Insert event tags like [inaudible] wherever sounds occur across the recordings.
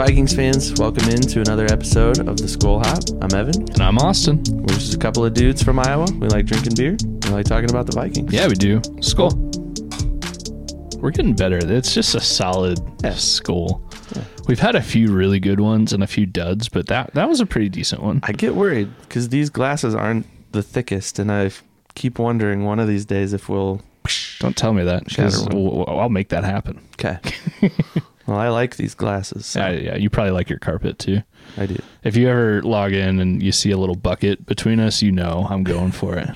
Vikings fans, welcome into another episode of the Skol Hop. I'm Evan. And I'm Austin. We're just a couple of dudes from Iowa. We like drinking beer. We like talking about the Vikings. Yeah, we do. Skol. We're getting better. It's just a solid Yeah. skol. We've had a few really good ones and a few duds, but that that was a pretty decent one. I get worried because these glasses aren't the thickest, and I keep wondering one of these days if we'll. Don't tell me that. Shatter one. w- w- I'll make that happen. Okay. [laughs] well, I like these glasses. so Yeah, yeah, you probably like your carpet too. I do. If you ever log in and you see a little bucket between us, you know I'm going for it.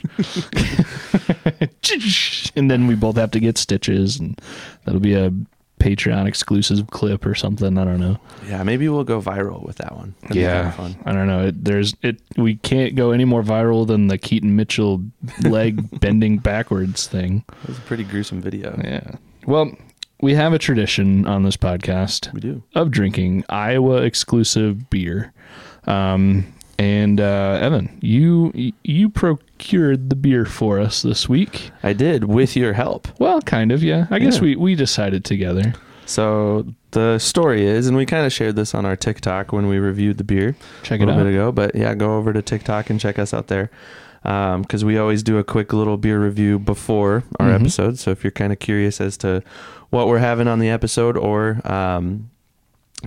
[laughs] and then we both have to get stitches, and that'll be a Patreon exclusive clip or something. I don't know. Yeah, maybe we'll go viral with that one. That'd be kinda fun. I don't know. It, there's it. We can't go any more viral than the Keaton Mitchell leg [laughs] bending backwards thing. It was a pretty gruesome video. Yeah. Well, we have a tradition on this podcast We do. of drinking Iowa exclusive beer. Um, and uh, Evan, you you procured the beer for us this week. I did with your help. Well, kind of, yeah. I guess we we decided together. So the story is, and we kind of shared this on our TikTok when we reviewed the beer Check a it little out. bit ago. But yeah, go over to TikTok and check us out there because we always do a quick little beer review before our Mhm. episode. So if you're kind of curious as to what we're having on the episode, or um,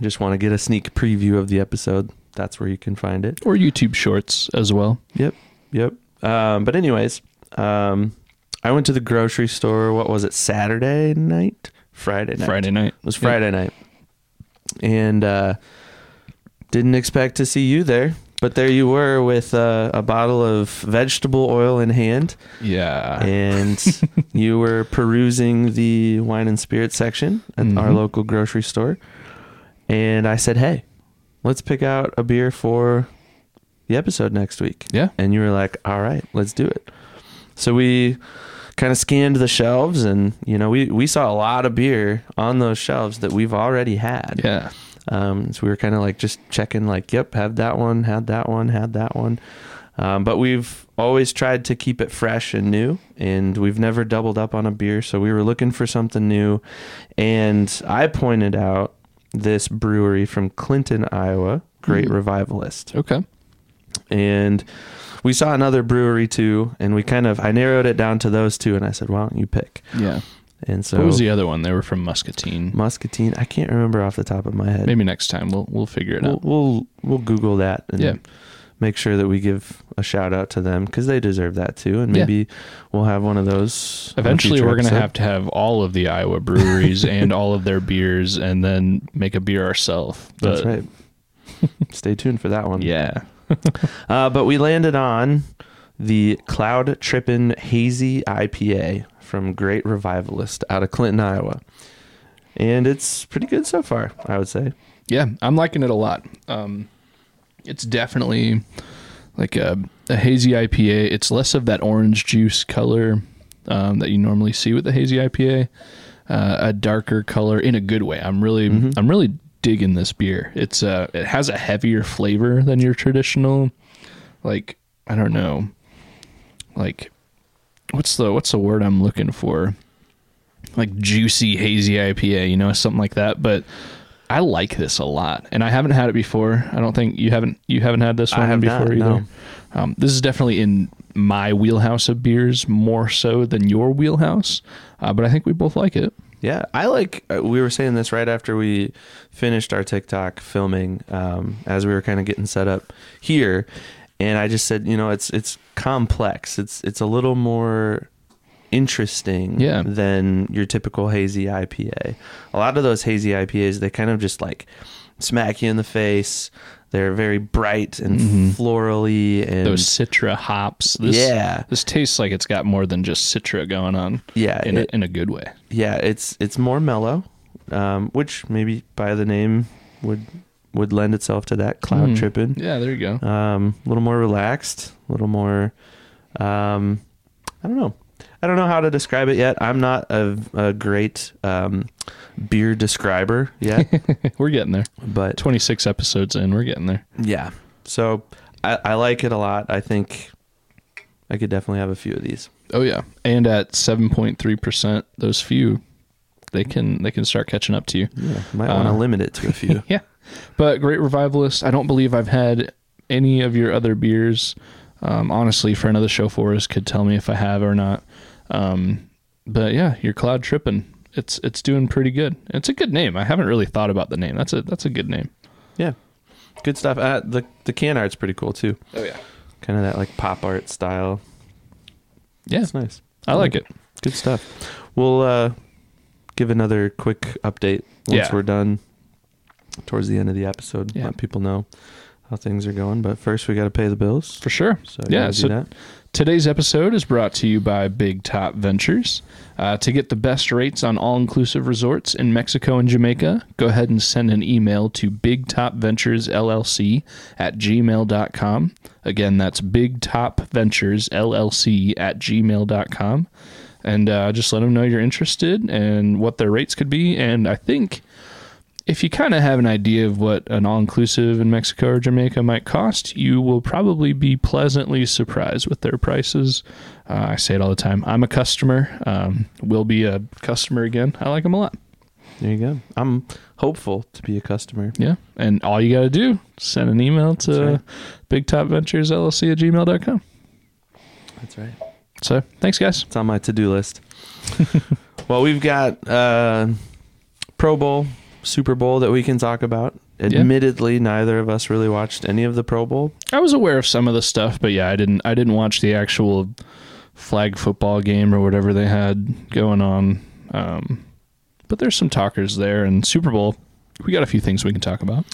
just want to get a sneak preview of the episode, that's where you can find it. Or YouTube Shorts as well. Yep. Yep. Um, but anyways, um, I went to the grocery store. What was it? Saturday night, Friday night. Friday night. It was Friday night, and uh, didn't expect to see you there. But there you were with uh, a bottle of vegetable oil in hand, Yeah. and [laughs] you were perusing the wine and spirit section at our Mhm. local grocery store. And I said, "Hey, let's pick out a beer for the episode next week." yeah. And you were like, all right, let's do it. So we kind of scanned the shelves and, you know, we, we saw a lot of beer on those shelves that we've already had. Yeah. Um, so we were kind of like just checking, like, yep, had that one, had that one, had that one. Um, but we've always tried to keep it fresh and new, and we've never doubled up on a beer. So we were looking for something new. And I pointed out this brewery from Clinton, Iowa, Great Mhm. Revivalist Okay. and we saw another brewery too and we kind of i narrowed it down to those two and i said why don't you pick Yeah. And so what was the other one? They were from Muscatine. muscatine i can't remember off the top of my head Maybe next time we'll we'll figure it we'll, out. we'll we'll google that and Yeah. make sure that we give a shout out to them because they deserve that too and Yeah. maybe we'll have one of those Eventually, we're going to have to have all of the Iowa breweries [laughs] and all of their beers, and then make a beer ourselves. that's right [laughs] stay tuned for that one Yeah. [laughs] uh, but we landed on the cloud trippin hazy ipa from great revivalist out of clinton iowa and it's pretty good so far i would say Yeah, I'm liking it a lot. Um, it's definitely like a, a hazy IPA. It's less of that orange juice color um, that you normally see with the hazy IPA. Uh, a darker color in a good way. I'm really, Mhm. I'm really digging this beer. It's uh, it has a heavier flavor than your traditional, like I don't know, like what's the what's the word I'm looking for? Like juicy hazy IPA, you know, something like that. But I like this a lot, and I haven't had it before. I don't think you haven't you haven't had this one before not, either. no. Um, this is definitely in my wheelhouse of beers more so than your wheelhouse, uh, but I think we both like it. Yeah, I like. Uh, we were saying this right after we finished our TikTok filming, um, as we were kind of getting set up here, and I just said, you know, it's it's complex. It's it's a little more interesting Yeah. than your typical hazy IPA. A lot of those hazy IPAs, they kind of just like smack you in the face. They're very bright and Mhm. florally, and Those Citra hops. This, yeah, This tastes like it's got more than just Citra going on yeah, in, it- a, in a good way. yeah, it's it's more mellow, um, which maybe by the name would would lend itself to that cloud Mm. tripping. Yeah, there you go. Um, a little more relaxed, a little more. Um, I don't know. I don't know how to describe it yet. I'm not a, a great um, beer describer yet, [laughs] We're getting there. but 26 episodes in, we're getting there. yeah. So I, I like it a lot. I think I could definitely have a few of these. Oh yeah, and at 7.3%, those few they can they can start catching up to you. Yeah, might want to Uh, limit it to a few. [laughs] Yeah. But Great Revivalist, I don't believe I've had any of your other beers. Um, honestly, for another show for us, could tell me if I have or not. Um, but yeah, your Cloud tripping. it's it's doing pretty good. It's a good name. I haven't really thought about the name. That's a that's a good name. yeah, good stuff. Uh, the the can art's pretty cool too. Oh yeah. Kind of that like pop art style. Yeah, It's nice. I like it. Good stuff. We'll uh, give another quick update once Yeah. we're done towards the end of the episode. Yeah. Let people know how things are going. But first, we got to pay the bills. For sure. So you yeah, do so that. Today's episode is brought to you by Big Top Ventures. Uh, to get the best rates on all inclusive resorts in Mexico and Jamaica, go ahead and send an email to Big Top Ventures LLC at gmail.com. Again, that's Big Top Ventures LLC at gmail.com. And uh, just let them know you're interested and what their rates could be. And I think if you kind of have an idea of what an all inclusive in Mexico or Jamaica might cost, you will probably be pleasantly surprised with their prices. Uh, I say it all the time. I'm a customer, um, will be a customer again. I like them a lot. There you go. I'm hopeful to be a customer. Yeah. And all you got to do, send an email That's to right. bigtopventuresllc at gmail.com. That's right. So thanks, guys. It's on my to do list. [laughs] well, we've got uh, Pro Bowl, Super Bowl that we can talk about. Yeah. Admittedly, neither of us really watched any of the Pro Bowl. I was aware of some of the stuff, but yeah, I didn't. I didn't watch the actual flag football game or whatever they had going on. Um, but there's some talkers there, and Super Bowl. We got a few things we can talk about.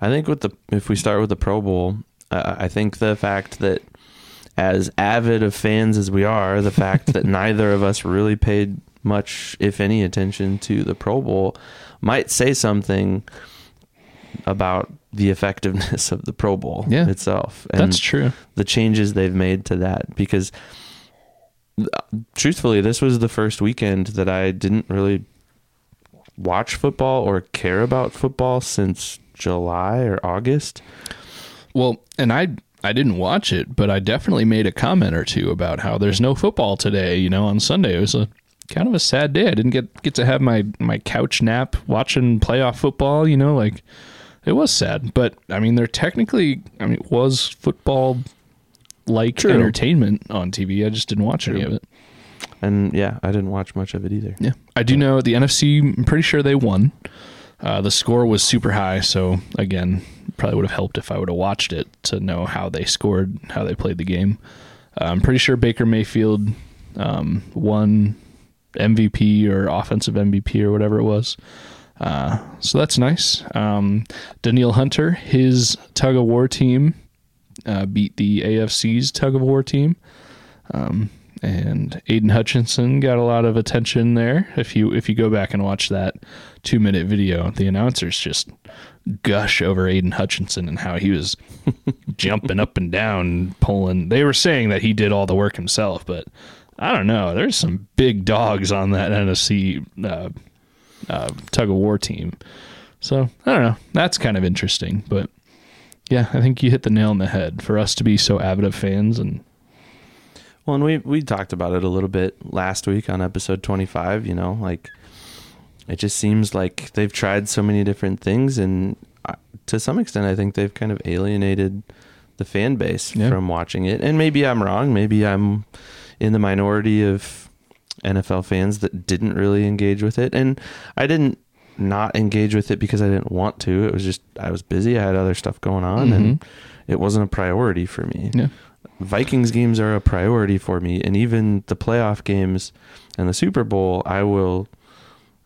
I think with the if we start with the Pro Bowl, uh, I think the fact that as avid of fans as we are, the fact that [laughs] neither of us really paid much, if any, attention to the Pro Bowl might say something about the effectiveness of the Pro Bowl Yeah. itself. And That's true. the changes they've made to that because truthfully this was the first weekend that I didn't really watch football or care about football since July or August. Well, and I I didn't watch it, but I definitely made a comment or two about how there's no football today. You know, on Sunday it was a kind of a sad day. I didn't get get to have my my couch nap watching playoff football. You know, like it was sad. But I mean, there technically, I mean, it was football like True. entertainment on TV. I just didn't watch any of it. And yeah, I didn't watch much of it either. Yeah, I do know the NFC. I'm pretty sure they won. Uh, the score was super high, so again, probably would have helped if I would have watched it to know how they scored, how they played the game. Uh, I'm pretty sure Baker Mayfield um, won MVP or offensive MVP or whatever it was. Uh, so that's nice. Um, Danielle Hunter, his tug of war team, uh, beat the AFC's tug of war team. Um, and Aidan Hutchinson got a lot of attention there. If you if you go back and watch that two minute video, the announcers just gush over Aidan Hutchinson and how he was [laughs] jumping up and down, pulling. They were saying that he did all the work himself, but I don't know. There's some big dogs on that NFC uh, uh, tug of war team. So I don't know. That's kind of interesting, but yeah, I think you hit the nail on the head for us to be so avid of fans and Well, and we we talked about it a little bit last week on episode 25, you know, like it just seems like they've tried so many different things and uh, to some extent I think they've kind of alienated the fan base Yeah. from watching it. And maybe I'm wrong, maybe I'm in the minority of NFL fans that didn't really engage with it. And I didn't not engage with it because I didn't want to. It was just I was busy, I had other stuff going on and Mhm. it wasn't a priority for me. yeah. Vikings games are a priority for me, and even the playoff games and the Super Bowl, I will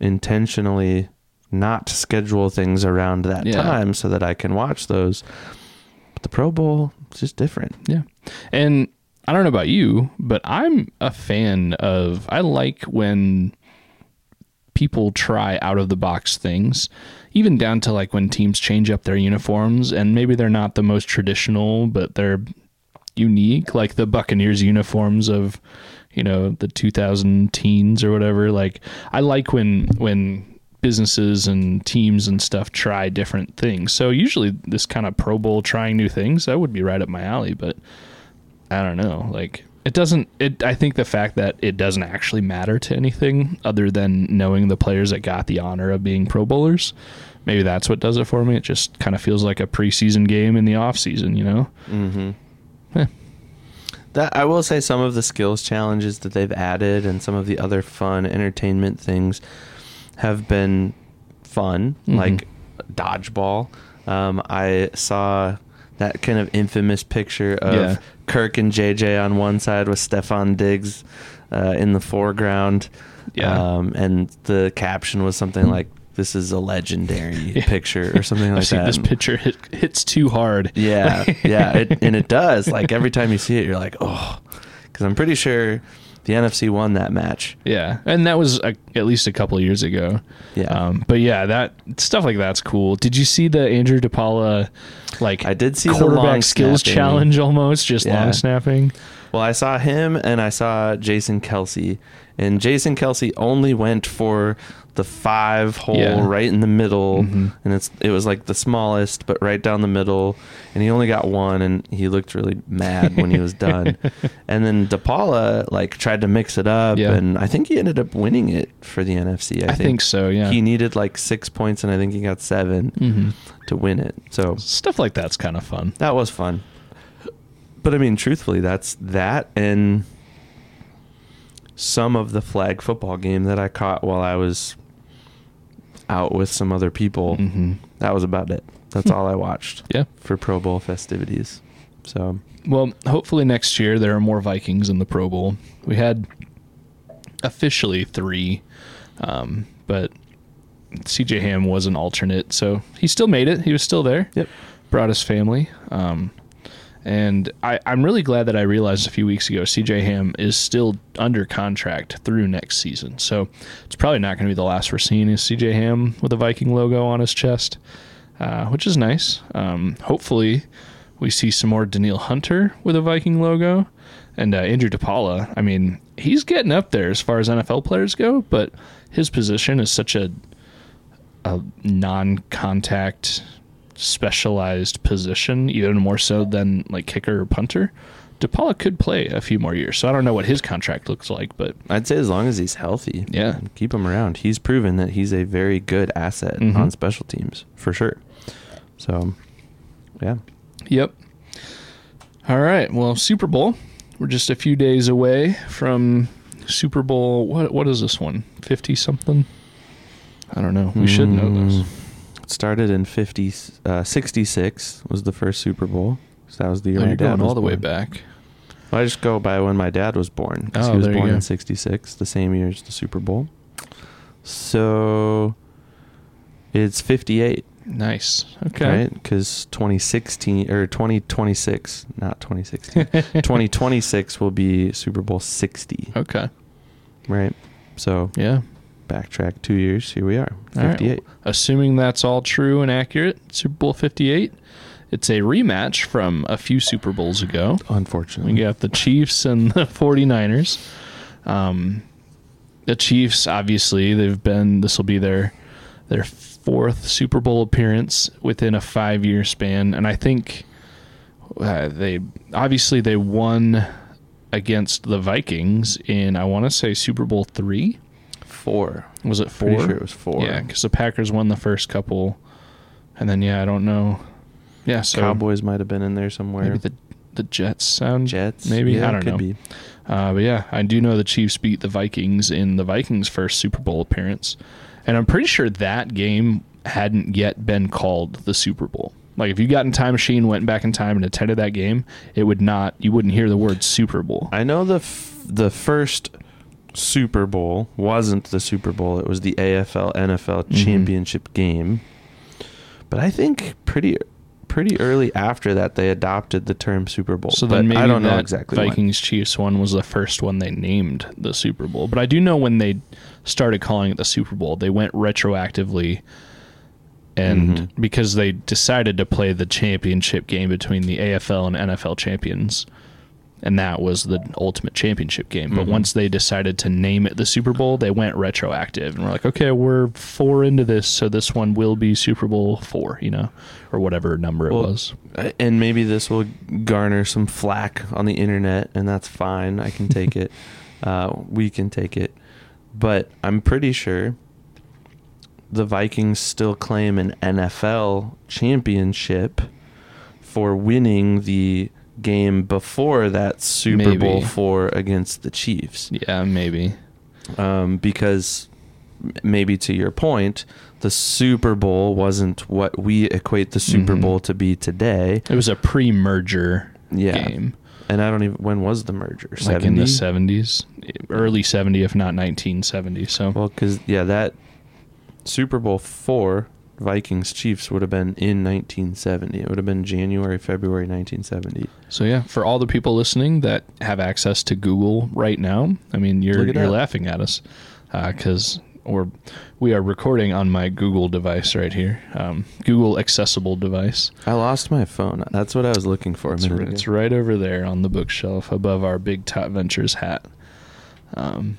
intentionally not schedule things around that Yeah. time so that I can watch those. But the Pro Bowl is just different. Yeah. And I don't know about you, but I'm a fan of I like when people try out of the box things, even down to like when teams change up their uniforms and maybe they're not the most traditional, but they're unique, like the Buccaneers uniforms of, you know, the 2000 teens or whatever. Like I like when when businesses and teams and stuff try different things. So usually this kind of Pro Bowl trying new things, that would be right up my alley, but I don't know. Like it doesn't it i think the fact that it doesn't actually matter to anything other than knowing the players that got the honor of being pro bowlers maybe that's what does it for me it just kind of feels like a preseason game in the off season you know Mm-hmm. Eh. That I will say some of the skills challenges that they've added and some of the other fun entertainment things have been fun, Mhm. like dodgeball. Um, I saw that kind of infamous picture of Yeah. Kirk and JJ on one side with Stefon Diggs uh, in the foreground. Yeah. Um, and the caption was something like, "This is a legendary [laughs] Yeah. picture" or something [laughs] like that. this picture hit, hits too hard Yeah, [laughs] yeah, it, and it does. Like every time you see it, you're like, oh, because I'm pretty sure the NFC won that match. yeah and that was a, at least a couple of years ago Yeah, um, but yeah that stuff like that's cool did you see the andrew DePaola like I did see the quarterback long skills snapping. challenge almost just Yeah. long snapping Well, I saw him and I saw Jason Kelce, and Jason Kelce only went for the five hole Yeah. right in the middle, Mhm. and it's it was like the smallest, but right down the middle, and he only got one, and he looked really mad when he was done. [laughs] and then DePaola like tried to mix it up, Yeah. and I think he ended up winning it for the NFC. I, I, think, so yeah he needed like six points, and I think he got 7 hmm to win it. So stuff like that's kind of fun that was fun. But I mean, truthfully, that's that and some of the flag football game that I caught while I was out with some other people. hmm That was about it. That's all I watched yeah for Pro Bowl festivities. So Well, hopefully next year there are more Vikings in the Pro Bowl. We had officially three, um, but CJ Ham was an alternate, so he still made it. He was still there. Yep. Brought his family. Um, and I, I'm really glad that I realized a few weeks ago CJ Ham is still under contract through next season. So it's probably not going to be the last we're seeing is CJ Ham with a Viking logo on his chest, uh, which is nice. Um, hopefully we see some more Danielle Hunter with a Viking logo. And uh, Andrew DePaola, I mean, he's getting up there as far as NFL players go, but his position is such a, a non contact specialized position, even more so than like kicker or punter. DePaola could play a few more years. So I don't know what his contract looks like, but I'd say as long as he's healthy, Yeah. keep him around. He's proven that he's a very good asset Mhm. on special teams for sure. So, yeah. Yep. All right. Well, Super Bowl. We're just a few days away from Super Bowl. What what is this one? Fifty something? I don't know. We should know Mm, this. Started in 50, uh, 66 was the first Super Bowl. So that was the year Oh, my dad all the way back. Well, I just go by when my dad was born because Oh, he was born in '66, the same year as the Super Bowl. So it's 58, Nice. Okay. right? Because 2016 or 2026, not 2016, [laughs] 2026 will be Super Bowl 60, Okay. right? So Yeah. Backtrack two years, here we are, All right. 58. Assuming that's all true and accurate, Super Bowl 58. It's a rematch from a few Super Bowls ago. Unfortunately, We got the Chiefs and the 49ers. Um, the Chiefs, obviously, they've been. This will be their their fourth Super Bowl appearance within a five year span, and I think uh, they obviously they won against the Vikings in I want to say Super Bowl three. Four. Was it four? Pretty sure it was four. Yeah, because the Packers won the first couple, and then yeah, I don't know. Yeah, so Cowboys might have been in there somewhere. maybe the the Jets sound Jets, maybe Yeah, I don't know. Uh, but yeah, I do know the Chiefs beat the Vikings in the Vikings' first Super Bowl appearance, and I'm pretty sure that game hadn't yet been called the Super Bowl. Like if you got in time machine, went back in time, and attended that game, it would not. You wouldn't hear the word Super Bowl. I know the f- the first Super Bowl wasn't the Super Bowl; it was the AFL NFL Mhm. championship game. But I think pretty pretty early after that they adopted the term Super Bowl. So then maybe I don't know exactly. Vikings Chiefs one was the first one they named the Super Bowl. But I do know when they started calling it the Super Bowl, they went retroactively and Mhm. because they decided to play the championship game between the AFL and NFL champions and that was the ultimate championship game. But Mhm. once they decided to name it the Super Bowl, they went retroactive and we're like, okay, we're four into this, so this one will be Super Bowl four, you know, or whatever number it was. And maybe this will garner some flack on the internet, and that's fine. I can take it. [laughs] Uh, we can take it. But I'm pretty sure the Vikings still claim an NFL championship for winning the game before that Super Bowl four against the Chiefs. Yeah, maybe. um, because maybe to your point, the Super Bowl wasn't what we equate the Super Mhm. Bowl to be today. It was a pre-merger Yeah, game, and I don't even when was the merger? like in the seventies, early seventy, if not nineteen seventy. So Well, because yeah, that Super Bowl four Vikings Chiefs would have been in 1970. It would have been January February 1970. So yeah, for all the people listening that have access to Google right now, I mean you're you're up. laughing at us because or we are recording on my Google device right here, um, Google accessible device. I lost my phone. That's what I was looking for It's, r- it's right over there on the bookshelf above our Big Top Ventures hat. Um,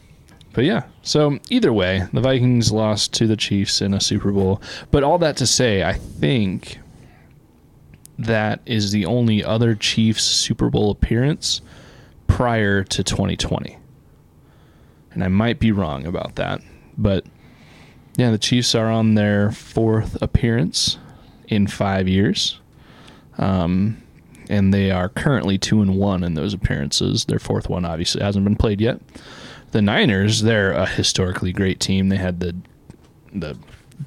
but yeah, so either way, the Vikings lost to the Chiefs in a Super Bowl. But all that to say, I think that is the only other Chiefs Super Bowl appearance prior to 2020. And I might be wrong about that, but yeah, the Chiefs are on their fourth appearance in five years. Um, and they are currently two and one in those appearances. Their fourth one obviously hasn't been played yet. The Niners, they're a historically great team. They had the the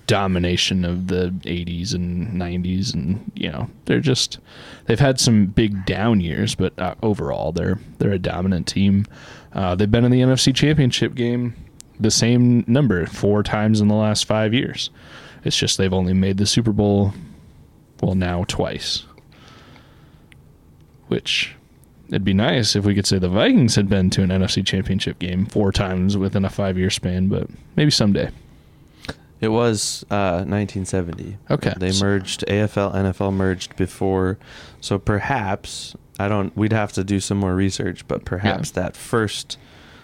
domination of the 80s and 90s and you know they're just they've had some big down years but uh, overall they're they're a dominant team uh, they've been in the NFC championship game the same number four times in the last five years it's just they've only made the Super Bowl well now twice which it'd be nice if we could say the Vikings had been to an NFC championship game four times within a five year span but maybe someday It was uh, 1970. Okay. They merged AFL, NFL merged before, so perhaps I don't. We'd have to do some more research, but perhaps that first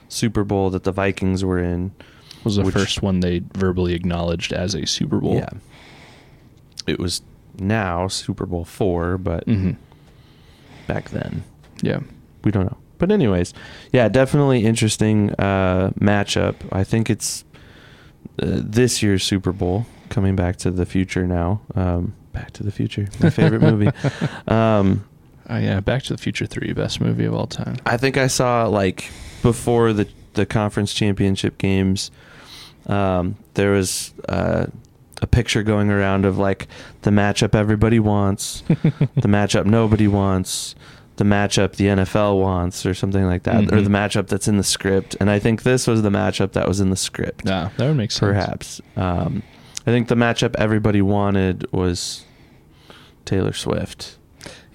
Super Bowl that the Vikings were in, was the Which- first one they verbally acknowledged as a Super Bowl. yeah, it was now Super Bowl four, but hmm back then Yeah. we don't know. But anyways, yeah, definitely interesting uh, matchup. I think it's uh, this year's Super Bowl coming back to the future now. Um, back to the Future, my favorite [laughs] movie. Um, Oh yeah, Back to the Future Three, best movie of all time. I think I saw like before the the conference championship games. Um, there was uh, a picture going around of like the matchup everybody wants, [laughs] the matchup nobody wants, the matchup the NFL wants, or something like that, or Mhm. the matchup that's in the script. And I think this was the matchup that was in the script. Yeah, that would make sense. perhaps. Um, I think the matchup everybody wanted was Taylor Swift,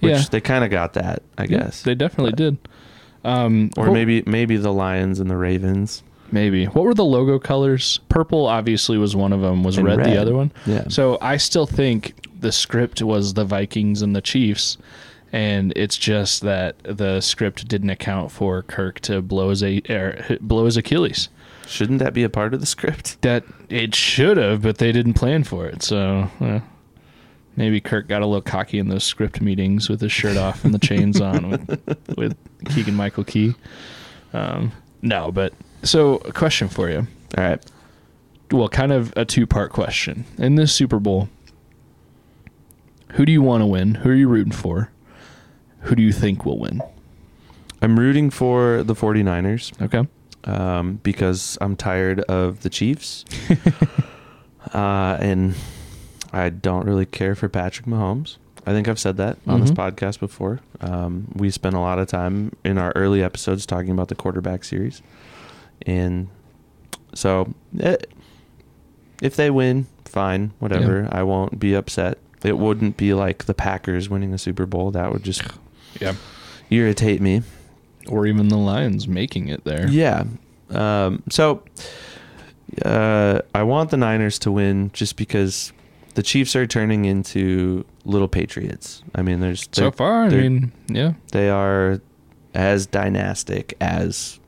which Yeah. they kind of got that, I Yeah, guess. they definitely But- did. Um, or what- maybe maybe the Lions and the Ravens. maybe. What were the logo colors? Purple obviously was one of them. Was red, red. the other one? Yeah. So I still think the script was the Vikings and the Chiefs, and it's just that the script didn't account for Kirk to blow his a, er, blow his Achilles. shouldn't that be a part of the script? [laughs] That it should have, but they didn't plan for it. So uh, maybe Kirk got a little cocky in those script meetings with his shirt off and the chains on with [laughs] with Keegan Michael Key. Um, no, but so a question for you. All right. Well, kind of a two part question. In this Super Bowl, who do you want to win? Who are you rooting for? Who do you think will win? I'm rooting for the 49ers Okay. um, because I'm tired of the Chiefs. [laughs] uh, and I don't really care for Patrick Mahomes. I think I've said that on this Mhm. podcast before. Um, we spent a lot of time in our early episodes talking about the quarterback series. And so eh, if they win, fine, whatever. I won't be upset. It wouldn't be like the Packers winning the Super Bowl. That would just [sighs] Yeah. irritate me. Or even the Lions making it there. Yeah. Um, so uh, I want the Niners to win just because the Chiefs are turning into little Patriots. I mean, there's So far, I mean, yeah. they are as dynastic as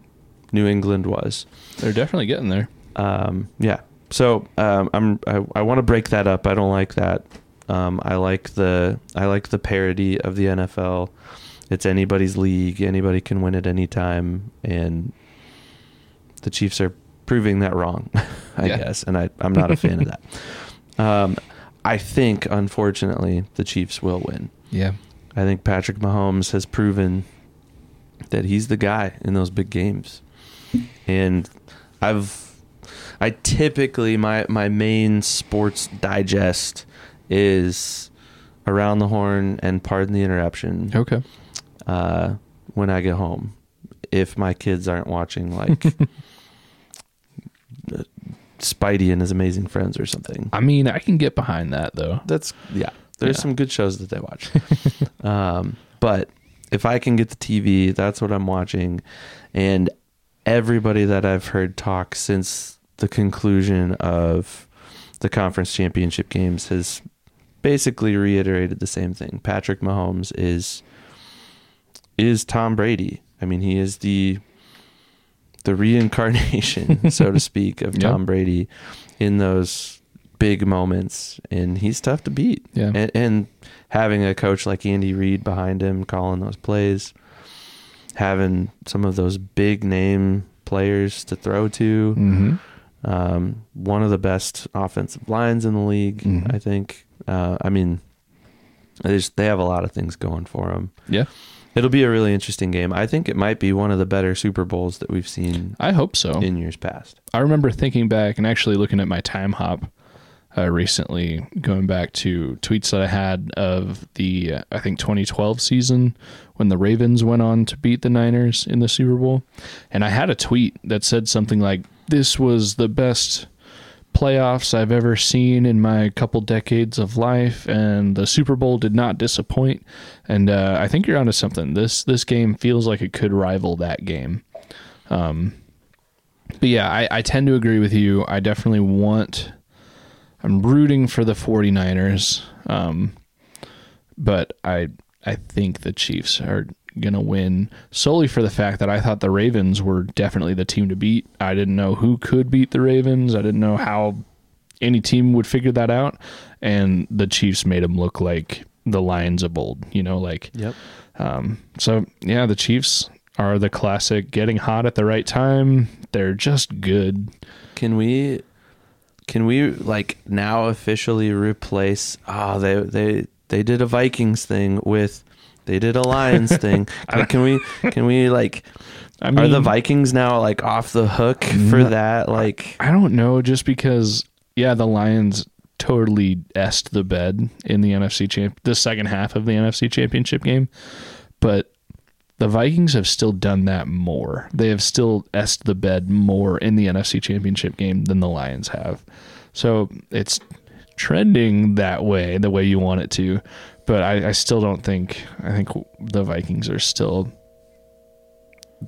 New England was. They're definitely getting there. Um, yeah. So um, I'm I, I want to break that up. I don't like that. Um, I like the I like the parody of the NFL. It's anybody's league. Anybody can win at any time, and the Chiefs are proving that wrong, [laughs] I Yeah. guess. And I I'm not a fan of that. [laughs] Um, I think, unfortunately, the Chiefs will win. Yeah. I think Patrick Mahomes has proven that he's the guy in those big games. And I've I typically my my main sports digest is around the horn and pardon the interruption Okay. uh, when I get home. If my kids aren't watching like [laughs] Spidey and his amazing friends or something. I mean, I can get behind that though. That's yeah. There's Yeah. some good shows that they watch. [laughs] um, but if I can get the TV, that's what I'm watching. And everybody that I've heard talk since the conclusion of the conference championship games has basically reiterated the same thing. Patrick Mahomes is is Tom Brady. I mean, he is the the reincarnation, [laughs] so to speak, of Yep. Tom Brady in those big moments, and he's tough to beat. Yeah. And, and having a coach like Andy Reid behind him calling those plays, having some of those big name players to throw to, Mm-hmm. um, one of the best offensive lines in the league, Mhm. I think. Uh, I mean, they just, they have a lot of things going for them. Yeah. It'll be a really interesting game. I think it might be one of the better Super Bowls that we've seen I hope so. in years past. I remember thinking back and actually looking at my time hop uh, recently, going back to tweets that I had of the uh, I think 2012 season when the Ravens went on to beat the Niners in the Super Bowl, and I had a tweet that said something like, "This was the best." Playoffs I've ever seen in my couple decades of life, and the Super Bowl did not disappoint. And uh, I think you're onto something. This this game feels like it could rival that game. Um, but yeah, I, I tend to agree with you. I definitely want. I'm rooting for the 49ers, um, but I I think the Chiefs are gonna win solely for the fact that I thought the Ravens were definitely the team to beat. I didn't know who could beat the Ravens. I didn't know how any team would figure that out, and the Chiefs made them look like the Lions of old. You know, like Yep. um, so yeah, the Chiefs are the classic getting hot at the right time. They're just good. Can we can we like now officially replace oh they they they did a Vikings thing with they did a Lions [laughs] thing. Can, can we can we like I are the Vikings now like off the hook for No. that? Like I don't know, just because yeah, the Lions totally est the bed in the NFC champ the second half of the NFC championship game. But the Vikings have still done that more. They have still est the bed more in the NFC championship game than the Lions have. So it's trending that way, the way you want it to. But I, I still don't think I think the Vikings are still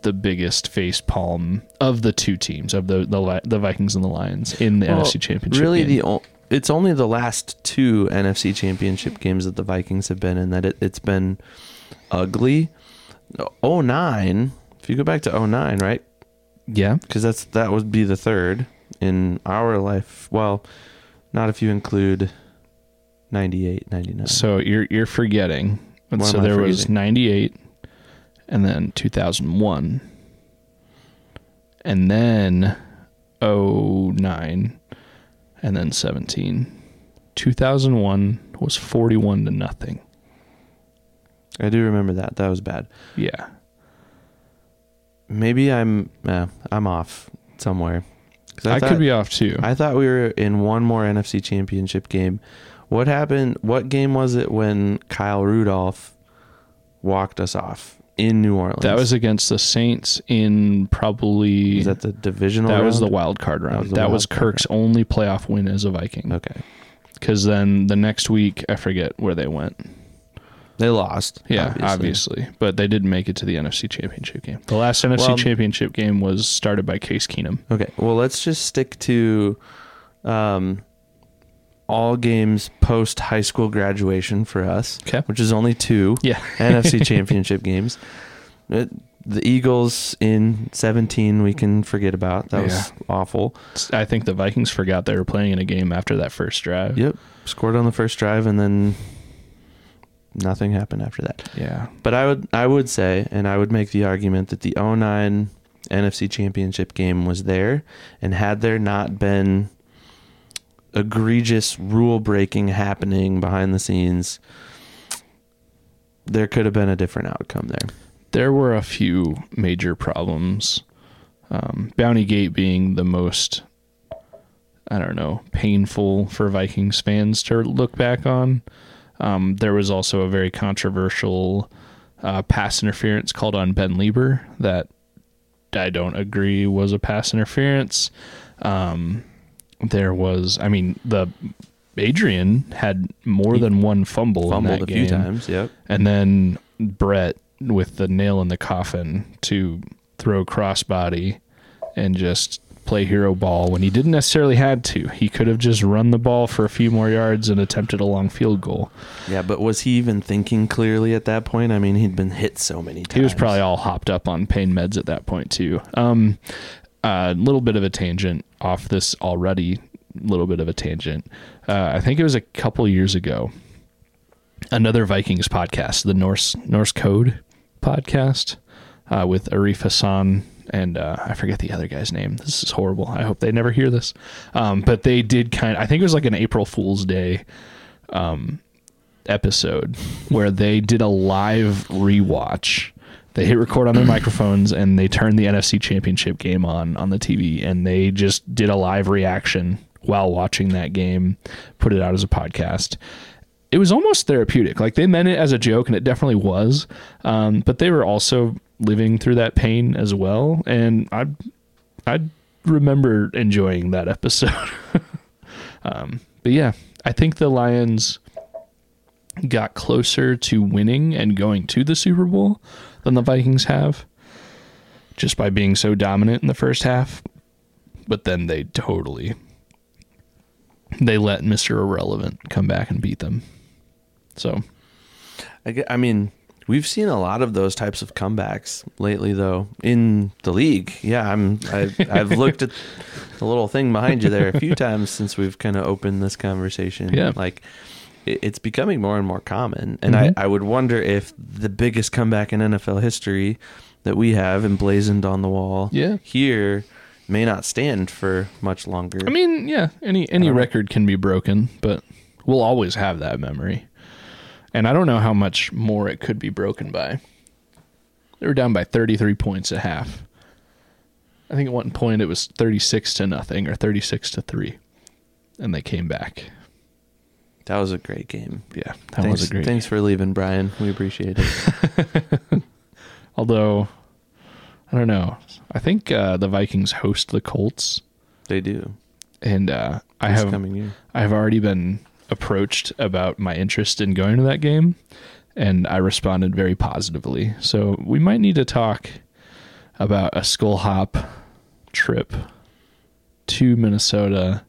the biggest face palm of the two teams of the the, the Vikings and the Lions in the Well, NFC Championship. really game. the o- it's only the last two NFC championship games that the Vikings have been in that it, it's been ugly. 09, if you go back to 09, right? yeah, because that's that would be the third in our life. Well, not if you include 98, 99. so you're you're forgetting. What so I there was 98 and then 2001 and then 09 and then 17. 2001 was 41 to nothing. I do remember that. That was bad. Yeah. Maybe I'm uh, I'm off somewhere. 'Cause I, thought, could be off too. I thought we were in one more NFC championship game. What happened? What game was it when Kyle Rudolph walked us off in New Orleans? that was against the Saints in probably was that the divisional. That was the wild card round. was That was, wild card Kirk's only playoff win as a Viking. Okay, Because then the next week, I forget where they went. they lost. Yeah, obviously. But they didn't make it to the NFC Championship game. The last NFC Well- Championship game was started by Case Keenum. Okay, well, let's just stick to um, all games post high school graduation for us, Okay. which is only two Yeah. [laughs] NFC championship games. It, the Eagles in 17 we can forget about. That was awful. I think the Vikings forgot they were playing in a game after that first drive. Yep. Scored on the first drive and then nothing happened after that. Yeah. But I would I would say and I would make the argument that the 09 NFC Championship game was there and had there not been egregious rule breaking happening behind the scenes there could have been a different outcome there. There were a few major problems. Um, Bounty Gate being the most, I don't know, painful for Vikings fans to look back on. Um, there was also a very controversial uh, pass interference called on Ben Leber that I don't agree was a pass interference. Um, there was, I mean, the Adrian had more He than one fumble Fumbled in that a game. few times, yep. And then Brett with the nail in the coffin to throw crossbody and just play hero ball when he didn't necessarily had to. He could have just run the ball for a few more yards and attempted a long field goal. Yeah, but was he even thinking clearly at that point? I mean, he'd been hit so many times. He was probably all hopped up on pain meds at that point too. Um, a little bit of a tangent off this already. Little bit of a tangent. Uh, I think it was a couple years ago. Another Vikings podcast, the Norse Norse Code podcast, uh, with Arif Hassan and uh, I forget the other guy's name. This is horrible. I hope they never hear this. Um, but they did kind. I think it was like an April Fool's Day um, episode where they did a live rewatch. They hit record on their microphones and they turned the NFC Championship game on on the TV and they just did a live reaction while watching that game, put it out as a podcast. It was almost therapeutic. Like they meant it as a joke and it definitely was. Um, but they were also living through that pain as well and I I remember enjoying that episode. [laughs] um, but yeah, I think the Lions got closer to winning and going to the Super Bowl than the Vikings have just by being so dominant in the first half. But then they totally they let Mr. Irrelevant come back and beat them. So, I, I mean, we've seen a lot of those types of comebacks lately, though, in the league. Yeah, I'm. I've, I've [laughs] looked at the little thing behind you there a few times since we've kind of opened this conversation. Yeah. like it's becoming more and more common, and Mhm. I, I would wonder if the biggest comeback in NFL history that we have emblazoned on the wall, Yeah. here may not stand for much longer. I mean, yeah, any any don't know. record can be broken, but we'll always have that memory. And I don't know how much more it could be broken by. They were down by 33 points at half. I think at one point it was 36 to nothing or 36 to 3. And they came back. That was a great game. Yeah, that thanks, was a great. Thanks for leaving, Brian. We appreciate it. [laughs] Although I don't know. I think uh, the Vikings host the Colts they do. and uh, I have. I've already been approached about my interest in going to that game, and I responded very positively. So we might need to talk about a skol hop trip to Minnesota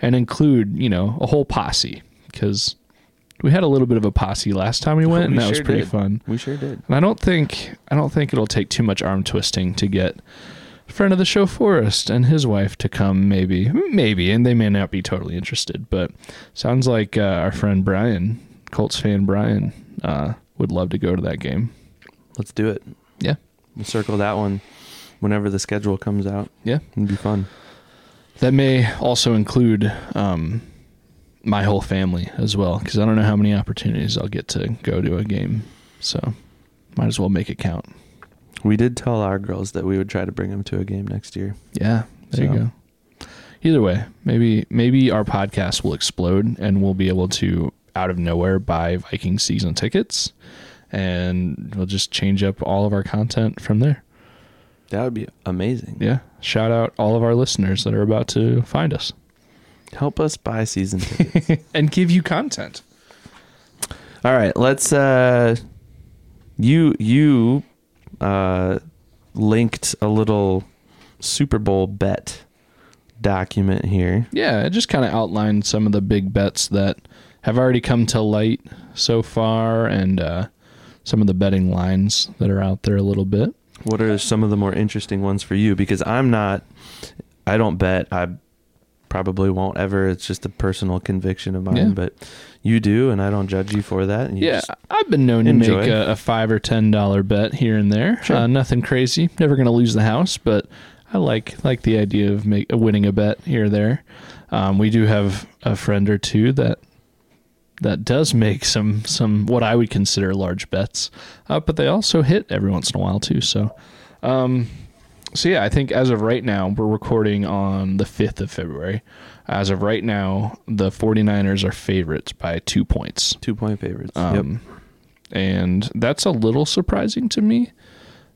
and include, you know, a whole posse because we had a little bit of a posse last time we went, and We that was pretty did. fun. We sure did. And I don't think I don't think it'll take too much arm twisting to get friend of the show Forrest and his wife to come maybe maybe and they may not be totally interested but sounds like uh, our friend Brian Colts fan Brian uh, would love to go to that game. Let's do it. Yeah. We'll circle that one whenever the schedule comes out. Yeah. It'd be fun. That may also include um, my whole family as well because I don't know how many opportunities I'll get to go to a game. So might as well make it count. We did tell our girls that we would try to bring them to a game next year. Yeah, there you go. Either way, maybe maybe our podcast will explode and we'll be able to out of nowhere buy Viking season tickets and we'll just change up all of our content from there. That would be amazing. Yeah. Shout out all of our listeners that are about to find us Help us buy season tickets. [laughs] and give you content. All right, let's uh you you uh linked a little Super Bowl bet document here. Yeah, it just kind of outlined some of the big bets that have already come to light so far and uh, some of the betting lines that are out there a little bit. What are some of the more interesting ones for you? Because I'm not, I don't bet. I probably won't ever. It's just a personal conviction of mine. Yeah. But you do, and I don't judge you for that. You Yeah, I've been known to enjoy. make a, a five or ten dollar bet here and there. Sure. Uh, nothing crazy. Never going to lose the house, but I like like the idea of make, winning a bet here or there. Um, we do have a friend or two that that does make some some what I would consider large bets, uh, but they also hit every once in a while too. So, um, so yeah, I think as of right now, we're recording on the fifth of February. As of right now, the 49ers are favorites by two points. two point favorites. Um, And that's a little surprising to me.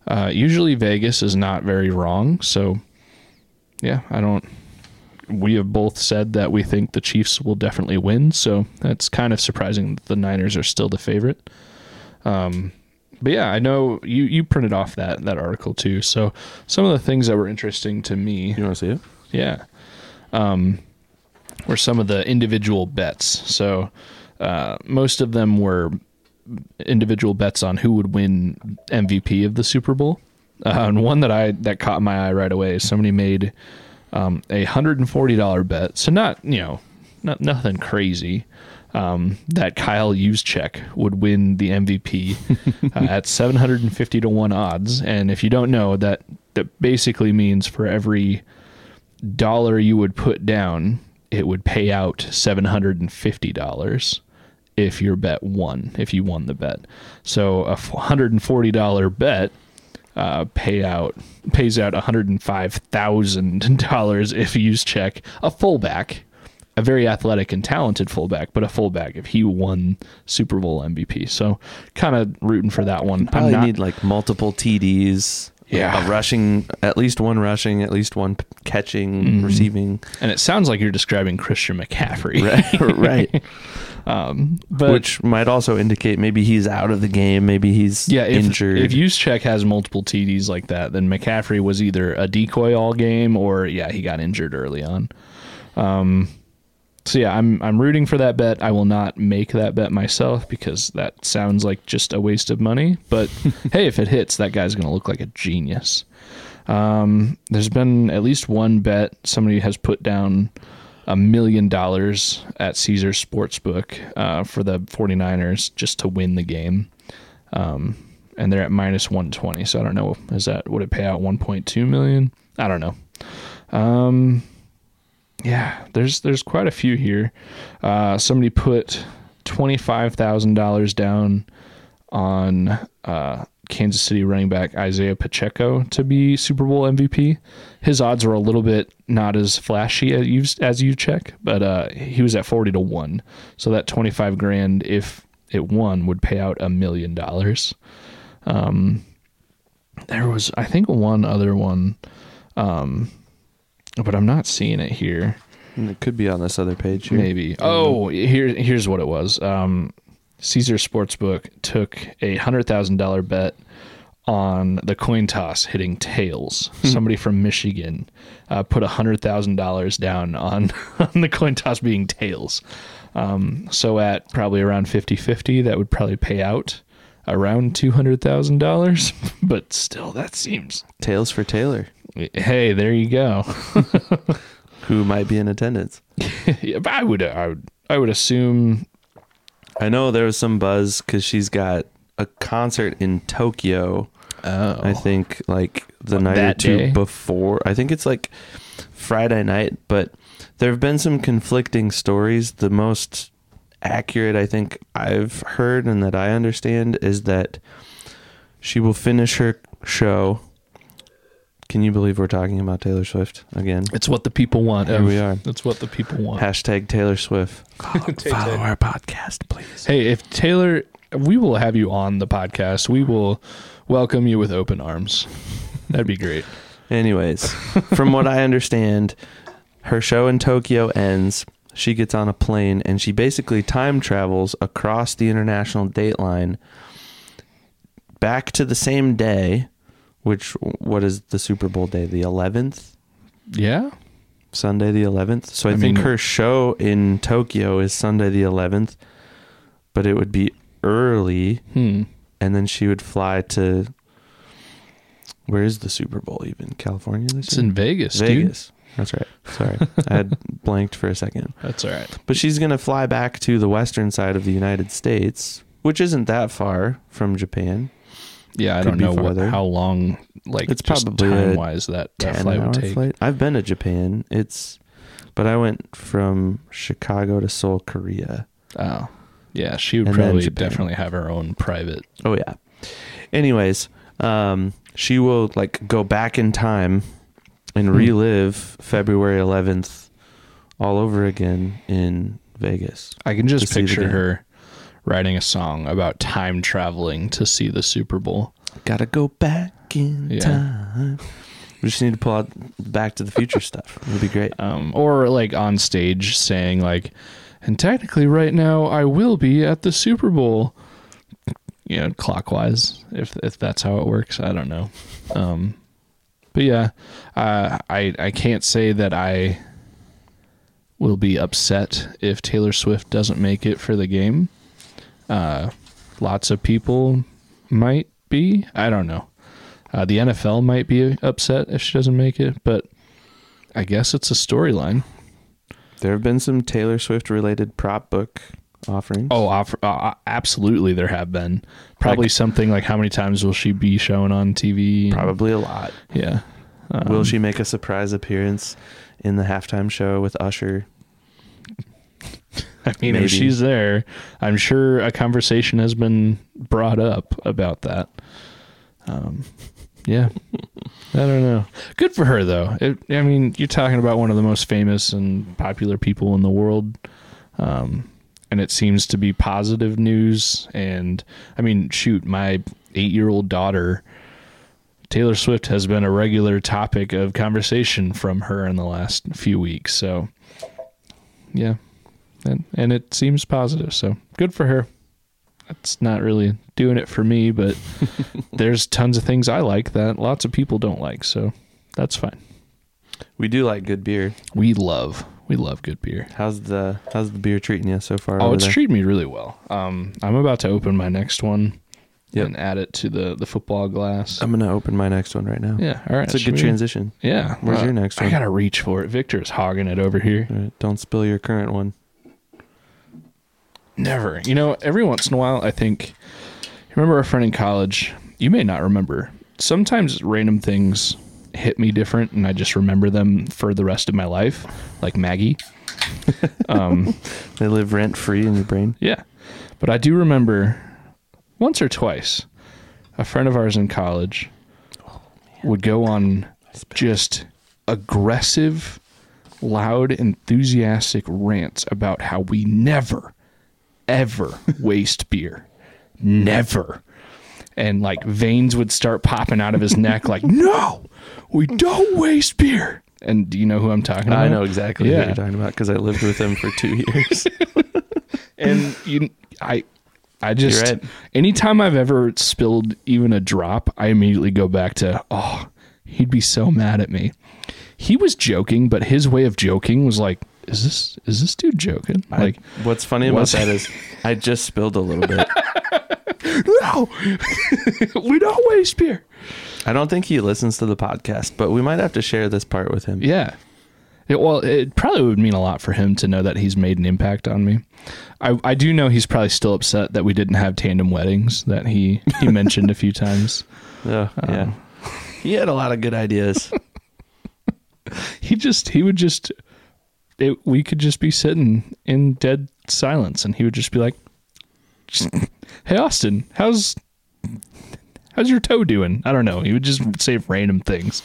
Uh, usually Vegas is not very wrong. So, yeah, I don't. We have both said that we think the Chiefs will definitely win. So that's kind of surprising that the Niners are still the favorite. Um, but yeah, I know you, you printed off that, that article too. So some of the things that were interesting to me. You want to see it? Yeah. Um, were some of the individual bets. So uh, most of them were individual bets on who would win MVP of the Super Bowl. Uh, and one that I that caught my eye right away is somebody made um, a hundred and forty dollar bet. So not you know not nothing crazy. Um, that Kyle Juszczyk would win the MVP [laughs] uh, at 750 to 1 odds. And if you don't know, that, that basically means for every dollar you would put down, it would pay out $750 if your bet won, if you won the bet. So a $140 bet uh, pay out pays out $105,000 if Juszczyk a fullback, a very athletic and talented fullback, but a fullback if he won Super Bowl MVP. So kind of rooting for that one. Probably not, need like multiple TDs. Yeah. a rushing, at least one rushing, at least one catching, Mm-hmm. receiving. and it sounds like you're describing Christian McCaffrey. [laughs] Right, right. [laughs] Um, but Which might also indicate maybe he's out of the game. Maybe he's Yeah, if, injured. if Juszczyk has multiple TDs like that, then McCaffrey was either a decoy all game or yeah, he got injured early on. Um, so yeah, I'm I'm rooting for that bet. I will not make that bet myself because that sounds like just a waste of money. But [laughs] hey, if it hits, that guy's gonna look like a genius. Um, there's been at least one bet somebody has put down a million dollars at Caesars Sportsbook uh, for the 49ers just to win the game. Um, and they're at minus 120. So I don't know. Is that, would it pay out 1.2 million? I don't know. Um, yeah, there's, there's quite a few here. Uh, somebody put $25,000 down on, uh, Kansas City running back Isaiah Pacheco to be Super Bowl MVP. His odds were a little bit not as flashy as you as Juszczyk, but uh, he was at forty to one. So that twenty five grand, if it won, would pay out a million dollars. Um, there was, I think, one other one, um, but I'm not seeing it here. it could be on this other page here. Maybe. Oh, here here's what it was. Um, Caesars Sportsbook took a hundred thousand dollar bet on the coin toss hitting tails. Somebody from Michigan uh, put a hundred thousand dollars down on [laughs] on the coin toss being tails. Um, so at probably around 50-50, that would probably pay out around two hundred thousand dollars. [laughs] But still, that seems. Tails for Taylor, Hey, there you go. [laughs] who might be in attendance. [laughs] Yeah, but I would I would I would assume I know there was some buzz because she's got a concert in Tokyo. Oh. I think like the What, night or two day? before. I think it's like Friday night, but there have been some conflicting stories. The most accurate I think I've heard and that I understand is that she will finish her show. Can you believe we're talking about Taylor Swift again? It's what the people want. Here we are. That's what the people want. Hashtag Taylor Swift. [laughs] Follow our podcast, please. Hey, if Taylor, we will have you on the podcast. We will welcome you with open arms. That'd be great. [laughs] Anyways, from what I understand, her show in Tokyo ends. She gets on a plane and she basically time travels across the international date line back to the same day, which what is the Super Bowl day? The 11th? Yeah. Sunday the 11th. So I, I think mean- her show in Tokyo is Sunday the 11th, but it would be early Hmm. and then she would fly to. Where is the Super Bowl even? California this It's year? in Vegas, dude. Vegas. That's right. Sorry, I had [laughs] blanked for a second. That's all right. But she's gonna fly back to the western side of the United States, which isn't that far from Japan. Yeah, I Could don't know what, farther. how long, like, It's probably time wise that, that 10 flight would take. flight. I've been to Japan. It's, but I went from Chicago to Seoul, Korea. Oh, yeah. She would probably definitely have her own private. Oh yeah. Anyways, um, she will like go back in time and Hmm. relive February 11th all over again in Vegas. I can just To see the picture her writing a song about time traveling to see the Super Bowl. Gotta go back in Yeah. time. We just need to pull out Back to the Future [laughs] stuff. It'll be great. Um, or like on stage saying like, and technically right now I will be at the Super Bowl. You know, clockwise, if if that's how it works, I don't know. Um, but yeah, uh, I I can't say that I will be upset if Taylor Swift doesn't make it for the game. Uh, lots of people might be. I don't know. Uh, the NFL might be upset if she doesn't make it, but I guess it's a storyline. There have been some Taylor Swift related prop book offerings. Oh, offer, uh, absolutely, there have been probably Like- something like how many times will she be shown on TV? probably a lot. yeah. Um, Will she make a surprise appearance in the halftime show with Usher? [laughs] I mean, Maybe. if she's there, I'm sure a conversation has been brought up about that. Um, yeah, I don't know. Good for her though. It, I mean, you're talking about one of the most famous and popular people in the world, um, and it seems to be positive news. And I mean, shoot, my eight-year-old daughter. Taylor Swift has been a regular topic of conversation from her in the last few weeks. So, yeah, and and it seems positive. So good for her. It's not really doing it for me, but [laughs] there's tons of things I like that lots of people don't like. So that's fine. We do like good beer. We love we love good beer. How's the how's the beer treating you so far? Oh, it's there? treating me really well. Um, I'm about to open my next one Yep. and add it to the the football glass. I'm gonna open my next one right now. yeah, all right. it's a good transition. Yeah. Where's uh, your next one? I gotta reach for it. Victor's hogging it over here. Right, don't spill your current one. Never. You know, every once in a while, I think. Remember a friend in college? You may not remember. Sometimes random things hit me different, and I just remember them for the rest of my life, like Maggie. [laughs] um, They live rent free in your brain. yeah, but I do remember once or twice a friend of ours in college would go on just aggressive, loud, enthusiastic rants about how we never, ever [laughs] waste beer. Never. And like veins would start popping out of his neck, like, [laughs] no, we don't waste beer. And do you know who I'm talking about? I know exactly Yeah. what you're talking about because I lived with him for two years. [laughs] [laughs] and you i i just right. anytime i've ever spilled even a drop i immediately go back to oh he'd be so mad at me he was joking but his way of joking was like is this is this dude joking like what's funny about was- that is I just spilled a little bit. [laughs] no we don't waste beer I don't think he listens to the podcast, but we might have to share this part with him. yeah it, well it probably would mean a lot for him to know that he's made an impact on me I, I do know he's probably still upset that we didn't have tandem weddings that he he [laughs] mentioned a few times Oh, yeah. Um, he had a lot of good ideas. [laughs] he just he would just it, we could just be sitting in dead silence and he would just be like hey austin how's how's your toe doing i don't know he would just say random things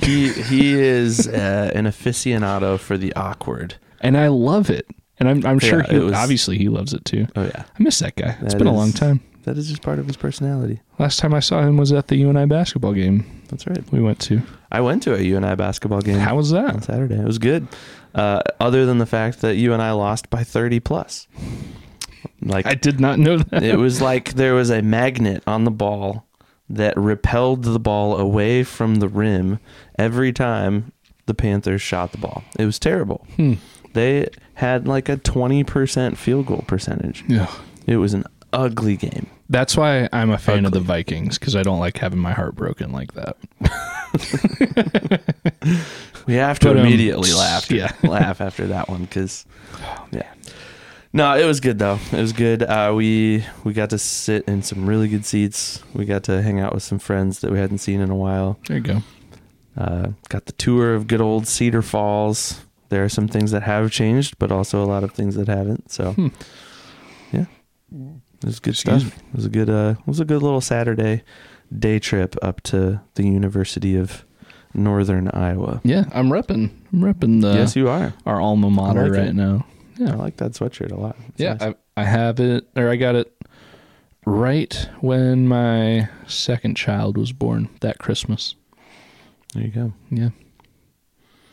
he he is uh, an aficionado for the awkward. and i love it and i'm, I'm sure Yeah, he was- obviously he loves it too Oh yeah, i miss that guy it's That been a long time That is just part of his personality. last time i saw him was at the uni basketball game That's right. we went to I went to a UNI basketball game how was on that Saturday. It was good. Uh, other than the fact that you and I lost by 30 plus. Like i did not know that it was [laughs] like there was a magnet on the ball that repelled the ball away from the rim every time the Panthers shot the ball. It was terrible. Hmm. They had like a 20% field goal percentage. yeah It was an ugly game. That's why I'm a fan of the Vikings because I don't like having my heart broken like that. [laughs] We have to But, um, immediately laugh. [laughs] yeah. laugh after that one because, [sighs] yeah. No, it was good though. It was good. Uh, we we got to sit in some really good seats. We got to hang out with some friends that we hadn't seen in a while. There you go. Uh, got the tour of good old Cedar Falls. There are some things that have changed, but also a lot of things that haven't. So, Hmm. yeah, it was good Excuse stuff. It was a good. Uh, it was a good little Saturday day trip up to the University of Northern Iowa. Yeah, I'm repping. I'm repping the yes, you are. our alma mater like right it. now. I like that sweatshirt a lot. It's yeah. nice. I, I have it, or I got it right when my second child was born. That Christmas. there you go. Yeah,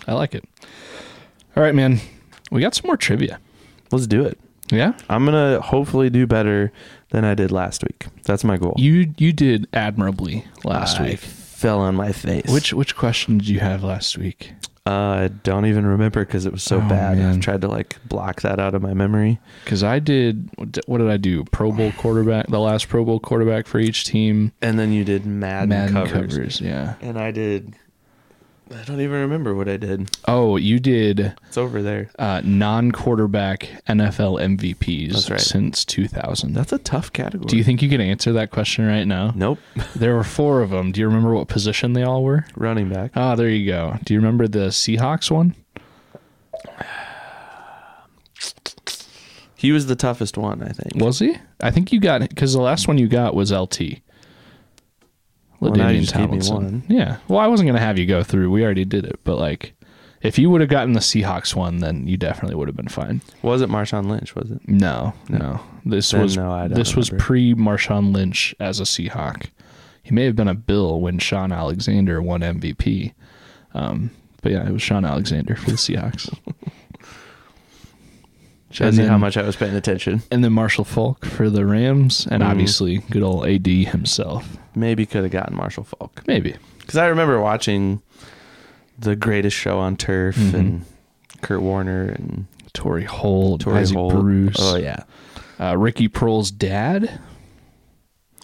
I like it. All right, man. We got some more trivia. Let's do it. Yeah, I'm gonna hopefully do better than I did last week. That's my goal. you you did admirably last I week. fell on my face. Which which question did you have last week? Uh, I don't even remember because it was so Oh, bad. man. I've tried to like block that out of my memory. Because I did. what did- What did I do? Pro Bowl quarterback. The last Pro Bowl quarterback for each team. And then you did Madden, Madden covers. covers. Yeah. and I did. I don't even remember what I did. Oh, you did It's over there. uh, non-quarterback NFL MVPs That's right. since 2000. That's a tough category. do you think you can answer that question right now? Nope. [laughs] There were four of them. Do you remember what position they all were? Running back. Ah, there you go. Do you remember the Seahawks one? He was the toughest one, I think. Was he? I think you got it because the last one you got was LT. Well, now you LaDainian just gave me Tomlinson. one. Yeah. Well, I wasn't gonna have you go through. We already did it, but like, if you would have gotten the Seahawks one, then you definitely would have been fine. Wasn't Marshawn Lynch? Was it? No, No. This Then was no, I don't this was remember. pre Marshawn Lynch as a Seahawk. He may have been a Bill when Shaun Alexander won MVP. Um, but yeah, it was Shaun Alexander for the Seahawks. [laughs] Shows And you how then- much I was paying attention. and then Marshall Faulk for the Rams, and Mhm. obviously good old AD himself. Maybe could have gotten Marshall Faulk Maybe. because I remember watching the Greatest Show on Turf Mhm. and Kurt Warner and Torry Holt, Torry Isaac Holt. Bruce. Oh yeah, Uh, Ricky Proehl's dad?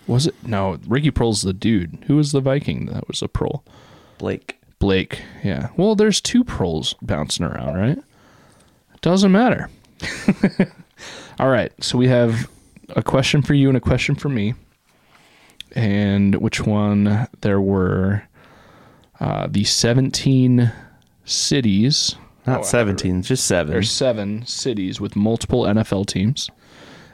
Was it? No, Ricky Proehl's the dude. Who was the Viking that was a Proehl? Blake. Blake. Yeah. Well, there's two Proehls bouncing around, right? Doesn't matter. [laughs] All right. So we have a question for you and a question for me. And which one? There were uh, the 17 cities. Not Oh, I seventeen, just seven. There's seven cities with multiple NFL teams,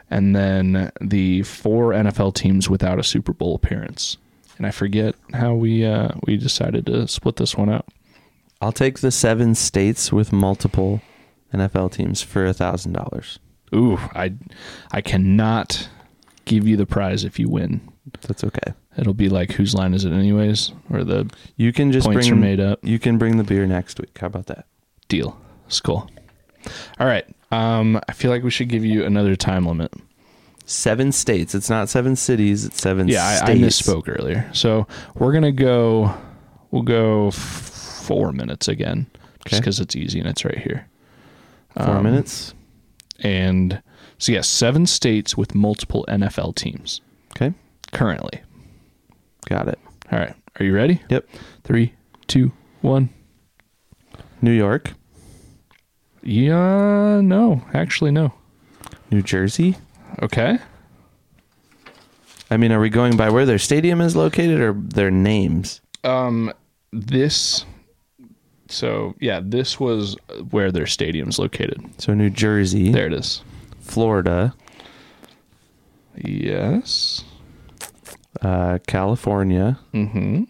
and then the four NFL teams without a Super Bowl appearance. And I forget how we uh, we decided to split this one out. I'll take the seven states with multiple NFL teams for a thousand dollars. Ooh, I I cannot give you the prize if you win. That's okay. It'll be like whose line is it anyways, or the You can just points bring are made up. You can bring the beer next week. How about that? Deal. It's cool. All right. Um, I feel like we should give you another time limit. Seven states. It's not seven cities. It's seven. Yeah, I, I misspoke earlier. So we're gonna go. We'll go f- four minutes again, just because it's easy and it's right here. Four Um, minutes. And so yeah, seven states with multiple NFL teams currently. got it. All right, are you ready? Yep. Three, two, one. New York, Yeah, no, actually no. New Jersey. Okay. I mean, are we going by where their stadium is located or their names? Um, this. So yeah, this was where their stadium's located. So New Jersey, There it is. Florida, Yes. Uh, California, Mm-hmm.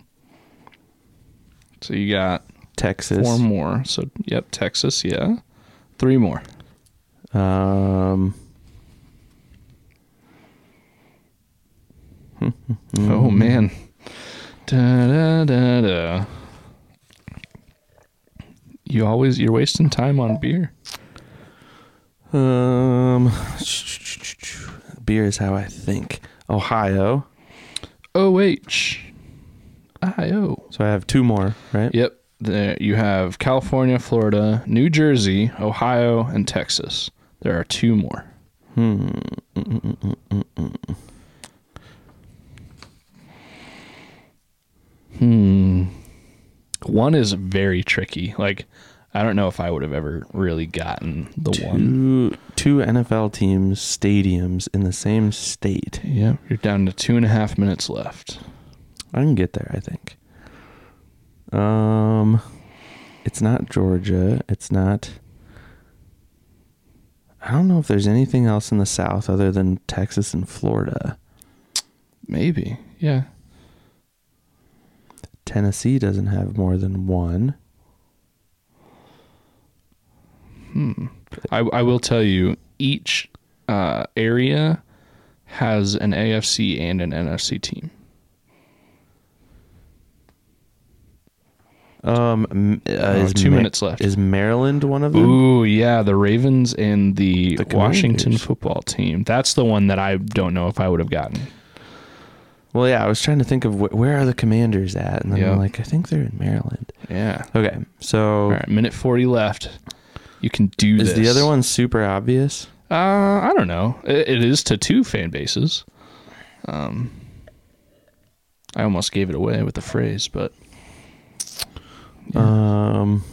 So you got Texas, four more. So yep, Texas, yeah. Three more. um, [laughs] Oh man. Da da da da. You always you're wasting time on beer. um, [sniffs] beer is how I think. Ohio. O H I O. So I have two more, right? Yep. There you have California, Florida, New Jersey, Ohio, and Texas. There are two more. Hmm. Mm, mm, mm, mm, mm. Hmm. One is very tricky. Like, I don't know if I would have ever really gotten the one. Two, two NFL teams, stadiums in the same state. Yeah, you're down to two and a half minutes left. I can get there, I think. Um, it's not Georgia. It's not. I don't know if there's anything else in the South other than Texas and Florida. Maybe. Yeah. Tennessee doesn't have more than one. Hmm. I, I will tell you, each uh, area has an AFC and an NFC team. Um, uh, Oh, is two Ma- minutes left. Is Maryland one of them? Ooh, yeah, the Ravens and the, The Washington football team. That's the one that I don't know if I would have gotten. Well, yeah, I was trying to think of wh- where are the Commanders at, and then Yeah. I'm like, I think they're in Maryland. Yeah. Okay, so All right, minute 40 left. You can do is this. the other one super obvious? Uh, I don't know. It, it is to two fan bases. Um, I almost gave it away with the phrase, but Um,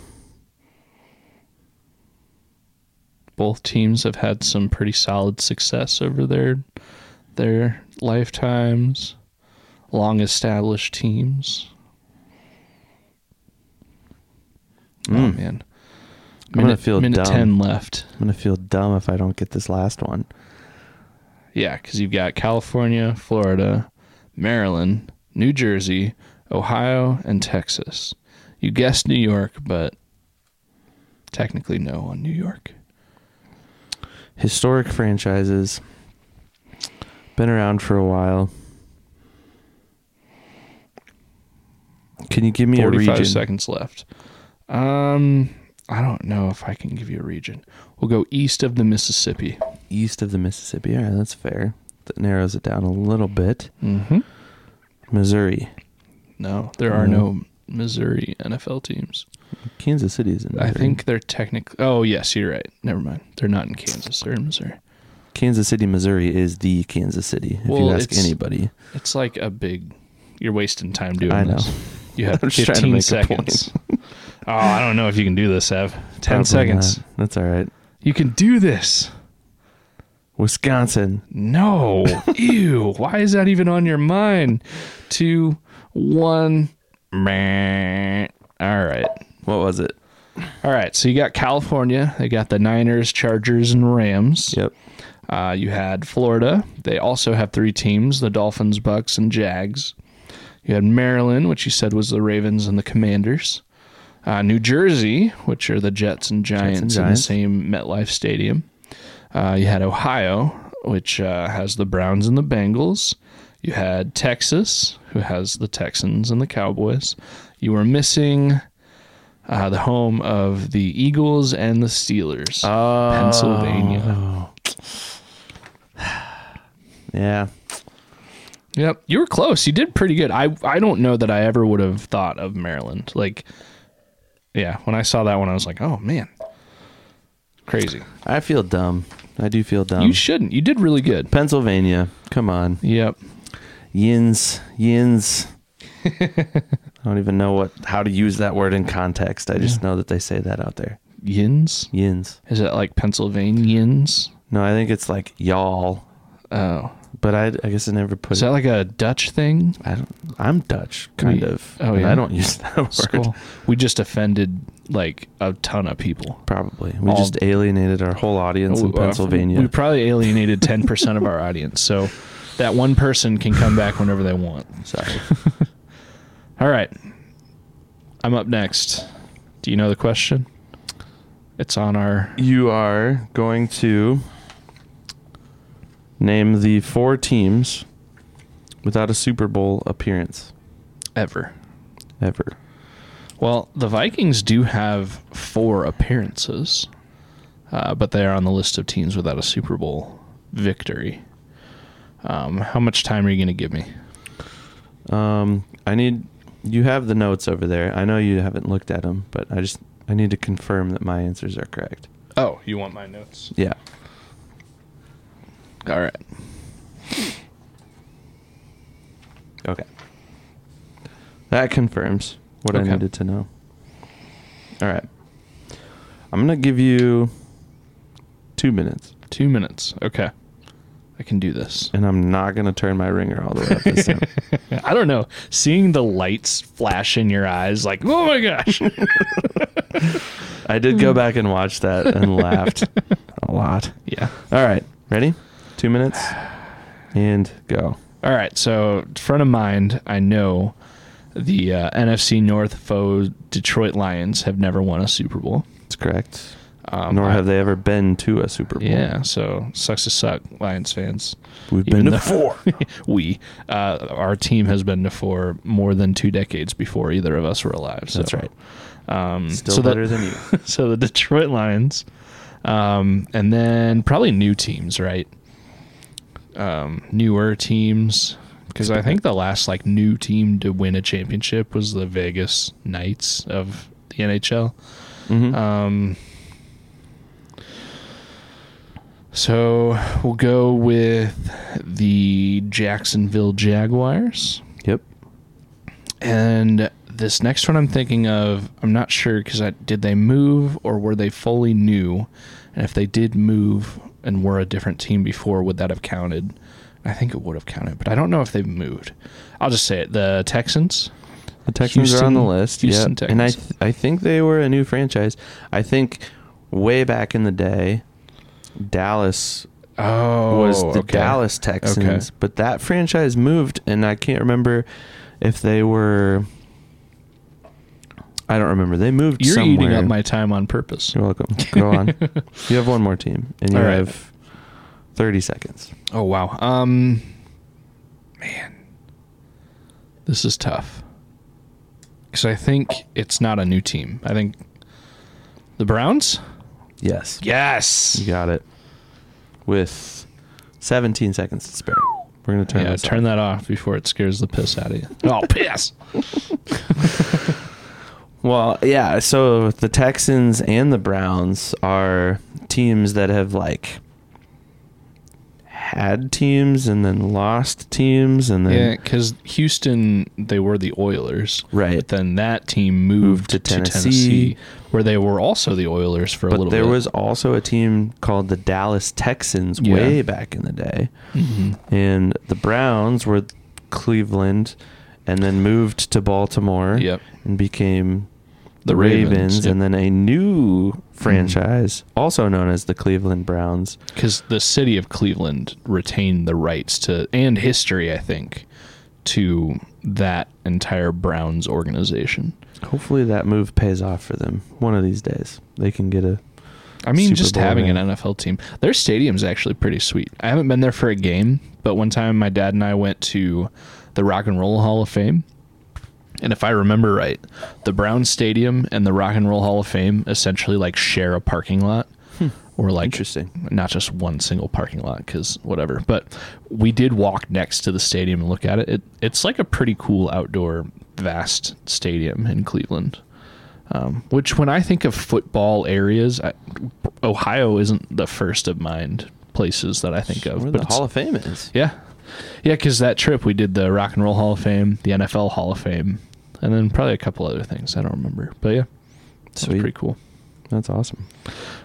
both teams have had some pretty solid success over their their lifetimes. Long established teams. Oh mm, man. I'm gonna Minute, feel minute dumb. 10 left. I'm gonna feel dumb if I don't get this last one. Yeah, because you've got California, Florida, Maryland, New Jersey, Ohio, and Texas. You guessed New York, but technically no on New York. Historic franchises, been around for a while. Can you give me a 45 region? seconds left. Um, I don't know if I can give you a region. We'll go east of the Mississippi. East of the Mississippi. All right, that's fair. That narrows it down a little bit. Mm-hmm. Missouri. No, there are no Missouri NFL teams. Kansas City is in I think they're technically. Oh, yes, you're right. Never mind. They're not in Kansas. They're in Missouri. Kansas City, Missouri is the Kansas City. If Well, you ask it's- anybody, It's like a big. You're wasting time doing I know. this. You have [laughs] I'm just trying to 15 seconds. [laughs] oh, I don't know if you can do this, Ev. 10 Probably seconds. not. That's all right. You can do this. Wisconsin. No. [laughs] Ew. Why is that even on your mind? Two, one. Meh. All right. What was it? All right. So you got California. They got the Niners, Chargers, and Rams. Yep. Uh, you had Florida. They also have three teams the Dolphins, Bucs, and Jags. You had Maryland, which you said was the Ravens and the Commanders. Uh, New Jersey, which are the Jets and Giants, in the same MetLife Stadium. Uh, you had Ohio, which uh, has the Browns and the Bengals. You had Texas, who has the Texans and the Cowboys. You were missing uh, the home of the Eagles and the Steelers. Oh. Pennsylvania. [sighs] Yeah. Yep, you were close. You did pretty good. I I don't know that I ever would have thought of Maryland. Like, yeah, when I saw that one, I was like, oh man, crazy. I feel dumb. I do feel dumb. you shouldn't. You did really good. Pennsylvania. Come on. Yep. Yins. Yins. [laughs] I don't even know what how to use that word in context. I just know that they say that out there. Yins. Yins. Is it like Pennsylvanians? No, I think it's like y'all. Oh, But I, I guess I never put is it. that like a Dutch thing? I don't. I'm Dutch, kind We- of. oh, yeah? I don't use that [laughs] word. We just offended like a ton of people. Probably. We All- just alienated our whole audience in Oh, uh, Pennsylvania. We probably alienated ten percent of our [laughs] audience. So that one person can come back whenever they want. Sorry. [laughs] All right. I'm up next. Do you know the question? It's on our you are going to name the four teams without a Super Bowl appearance ever. ever. Well, the Vikings do have four appearances, uh, but they are on the list of teams without a Super Bowl victory. Um, how much time are you going to give me? Um, I need. You have the notes over there. I know you haven't looked at them, but I just I need to confirm that my answers are correct. Oh, you want my notes? Yeah. All right. Okay. That confirms what Okay. I needed to know. All right. I'm going to give you two minutes, Two minutes. Okay. I can do this. and I'm not going to turn my ringer all the way up this time. [laughs] I don't know. Seeing the lights flash in your eyes, like, oh my gosh. [laughs] I did go back and watch that and laughed [laughs] a lot. yeah. All right. Ready? Two minutes and go. All right. So, front of mind, I know the uh, NFC North foe Detroit Lions have never won a Super Bowl. That's correct. Um, Nor I- have they ever been to a Super Bowl. Yeah. So, sucks to suck, Lions fans. We've Even been to four. [laughs] we, uh, our team has been to four more than two decades before either of us were alive. So. That's right. Um, Still so that- better than you. [laughs] so the Detroit Lions, um, and then probably new teams, right? Um, newer teams, because I think the last like new team to win a championship was the Vegas Knights of the NHL. Mhm. Um, so we'll go with the Jacksonville Jaguars. yep. And this next one I'm thinking of, I'm not sure because I did they move or were they fully new? And if they did move and were a different team before, would that have counted? I think it would have counted, but I don't know if they've moved. I'll just say it: the Texans. The Texans are on the list. Houston yep. And I th- I think they were a new franchise. I think way back in the day, Dallas Oh, was the okay. Dallas Texans, Okay. but that franchise moved, and I can't remember if they were. I don't remember. They moved. You're somewhere. eating up my time on purpose. You're welcome. Go on. [laughs] you have one more team, and you All right. have thirty seconds. Oh wow. Um, man, this is tough because I think it's not a new team. I think the Browns. Yes, Yes. you got it. With seventeen seconds to spare, we're gonna turn yeah, turn off. that off before it scares the piss out of you. Oh, piss! [laughs] Well, yeah. So the Texans and the Browns are teams that have like had teams and then lost teams and then Yeah, because Houston, they were the Oilers, right. but then that team moved, to to, Tennessee. Tennessee. where they were also the Oilers for a But little there bit. was also a team called the Dallas Texans Yeah. way back in the day, Mhm. and the Browns were Cleveland, and then moved to Baltimore Yep. and became The Ravens, Ravens, yep. And then a new hmm. franchise, also known as the Cleveland Browns. because the city of Cleveland retained the rights to and history, I think, to that entire Browns organization. Hopefully that move pays off for them one of these days. They can get a I mean, Super just Bowl having an NFL team. Their stadium's actually pretty sweet. I haven't been there for a game, but one time my dad and I went to the Rock and Roll Hall of Fame. And if I remember right, the Browns Stadium and the Rock and Roll Hall of Fame essentially like share a parking lot. Or like Interesting. not just one single parking lot because whatever. But we did walk next to the stadium and look at it. it. It's like a pretty cool outdoor, vast stadium in Cleveland. Um, which, when I think of football areas, I, Ohio isn't the first of mind places that I think of. where but the Hall of Fame is. yeah, yeah, because that trip we did the Rock and Roll Hall of Fame, the NFL Hall of Fame, and then probably a couple other things I don't remember. But yeah, so pretty cool. That's awesome.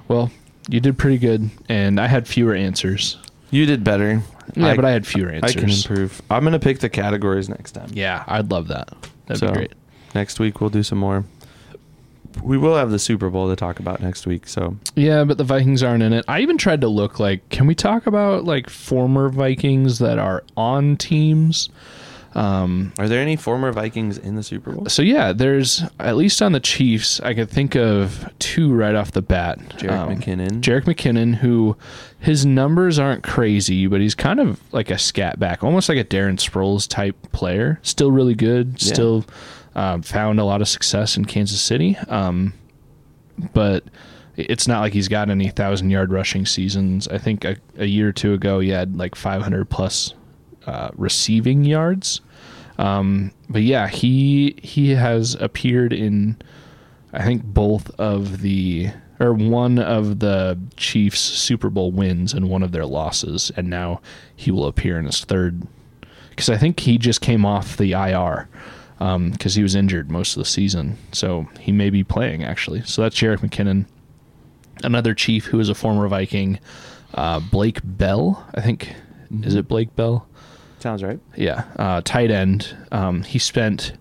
Well, you did pretty good, and I had fewer answers. You did better. Yeah, but I had fewer answers. I can improve. I'm gonna pick the categories next time. Yeah, I'd love that. That'd So, be great. Next week we'll do some more. We will have the Super Bowl to talk about next week. So Yeah, but the Vikings aren't in it. I even tried to look like, can we talk about like former Vikings that are on teams? Um, Are there any former Vikings in the Super Bowl? so yeah, there's at least on the Chiefs, I could think of two right off the bat. Jerick Um, McKinnon. Jerick McKinnon, who his numbers aren't crazy, but he's kind of like a scat back, almost like a Darren Sproles type player. Still really good. Yeah. Still um, found a lot of success in Kansas City. Um, but it's not like he's got any thousand yard rushing seasons. I think a, a year or two ago he had like 500 plus uh, receiving yards. Um, but yeah, he he has appeared in I think both of the or one of the Chiefs' Super Bowl wins and one of their losses, and now he will appear in his third. Because I think he just came off the IR because he was injured most of the season, so he may be playing actually. So that's Jerick McKinnon, another Chief who is a former Viking, uh, Blake Bell. I think is it Blake Bell? Sounds right. Yeah, uh, tight end. Um, he spent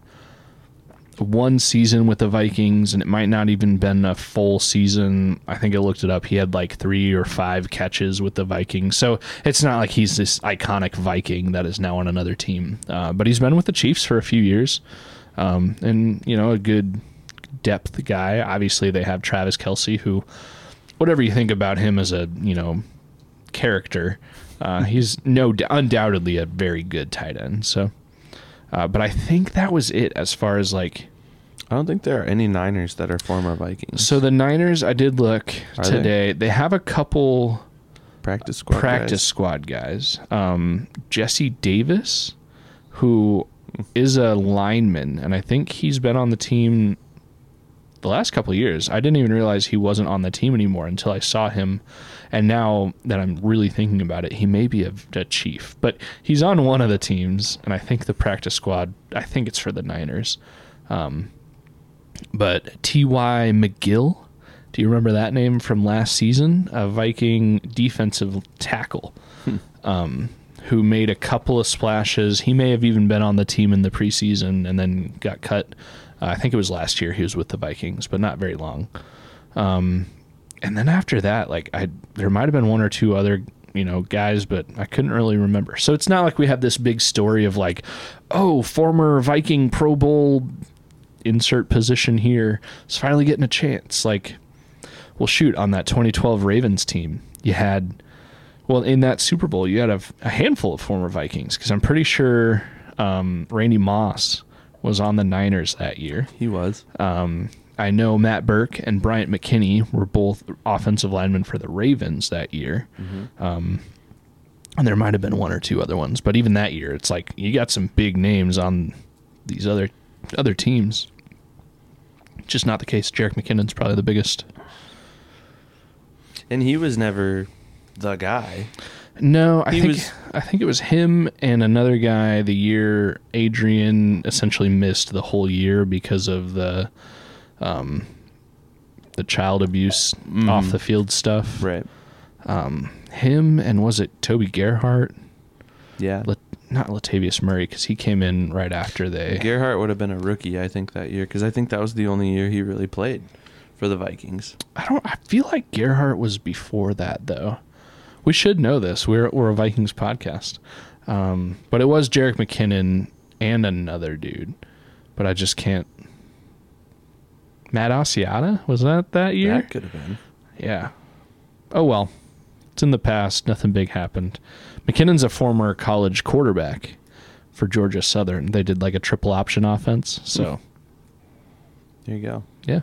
one season with the Vikings, and it might not even been a full season. I think I looked it up. He had like three or five catches with the Vikings, so it's not like he's this iconic Viking that is now on another team. Uh, but he's been with the Chiefs for a few years, um, and you know a good depth guy. Obviously, they have Travis Kelce, who, whatever you think about him as a you know character, uh, he's no undoubtedly a very good tight end. So. Uh, but I think that was it as far as like I don't think there are any Niners that are former Vikings. So the Niners, I did look Are they? today. They? have a couple practice squad. practice guys. squad guys. Um, Jesse Davis, who is a lineman, and I think he's been on the team the last couple of years. I didn't even realize he wasn't on the team anymore until I saw him. And now that I'm really thinking about it, he may be a, a chief, but he's on one of the teams, and I think the practice squad. I think it's for the Niners. Um, but T.Y. McGill, do you remember that name from last season? A Viking defensive tackle um, who made a couple of splashes. He may have even been on the team in the preseason and then got cut. Uh, I think it was last year he was with the Vikings, but not very long. Um, and then after that, like I, there might have been one or two other you know guys, but I couldn't really remember. So it's not like we have this big story of like, oh, former Viking Pro Bowl insert position here is finally getting a chance. Like, well, shoot, on that 2012 Ravens team, you had, well, in that Super Bowl, you had a, a handful of former Vikings because I'm pretty sure um, Randy Moss was on the Niners that year. He was. Um, I know Matt Birk and Bryant McKinnie were both offensive linemen for the Ravens that year. Um, and there might have been one or two other ones, but even that year, it's like you got some big names on these other other teams. Just not the case. Jerick McKinnon's probably the biggest. And he was never the guy. No, I He think was- I think it was him and another guy the year Adrian essentially missed the whole year because of the um the child abuse off the field stuff. Right. Um, him and was it Toby Gerhart? Yeah. Not Latavius Murray because he came in right after they. Gerhart would have been a rookie, I think, that year because I think that was the only year he really played for the Vikings. I don't. I feel like Gerhart was before that though. We should know this. We're we're a Vikings podcast, um, but it was Jerick McKinnon and another dude, but I just can't. Matt Asiata was that that year? That could have been. Yeah. Oh well, it's in the past. Nothing big happened. McKinnon's a former college quarterback for Georgia Southern. They did like a triple option offense. So There you go. yeah,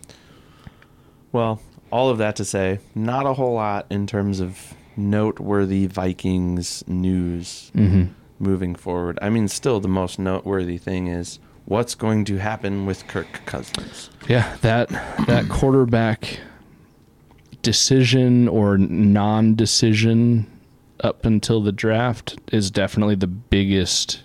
Well, all of that to say, not a whole lot in terms of noteworthy Vikings news mm-hmm. moving forward. I mean, still the most noteworthy thing is what's going to happen with Kirk Cousins. yeah. That that [clears throat] quarterback decision or non-decision up until the draft is definitely the biggest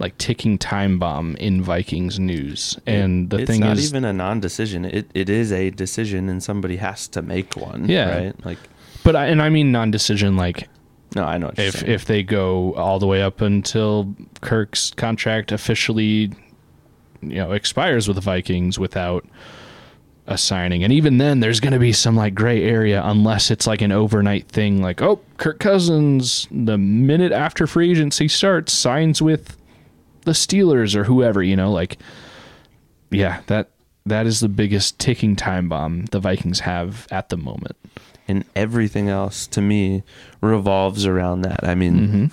like ticking time bomb in Vikings news. And the it's thing not is even a non-decision. It it is a decision, and somebody has to make one. Yeah. Right. Like, but I, and I mean non-decision like no, I know. If saying. if they go all the way up until Kirk's contract officially you know expires with the Vikings without a signing and even then there's going to be some like gray area unless it's like an overnight thing like oh Kirk Cousins the minute after free agency starts signs with the Steelers or whoever you know like yeah that that is the biggest ticking time bomb the Vikings have at the moment and everything else to me revolves around that. I mean, mm-hmm.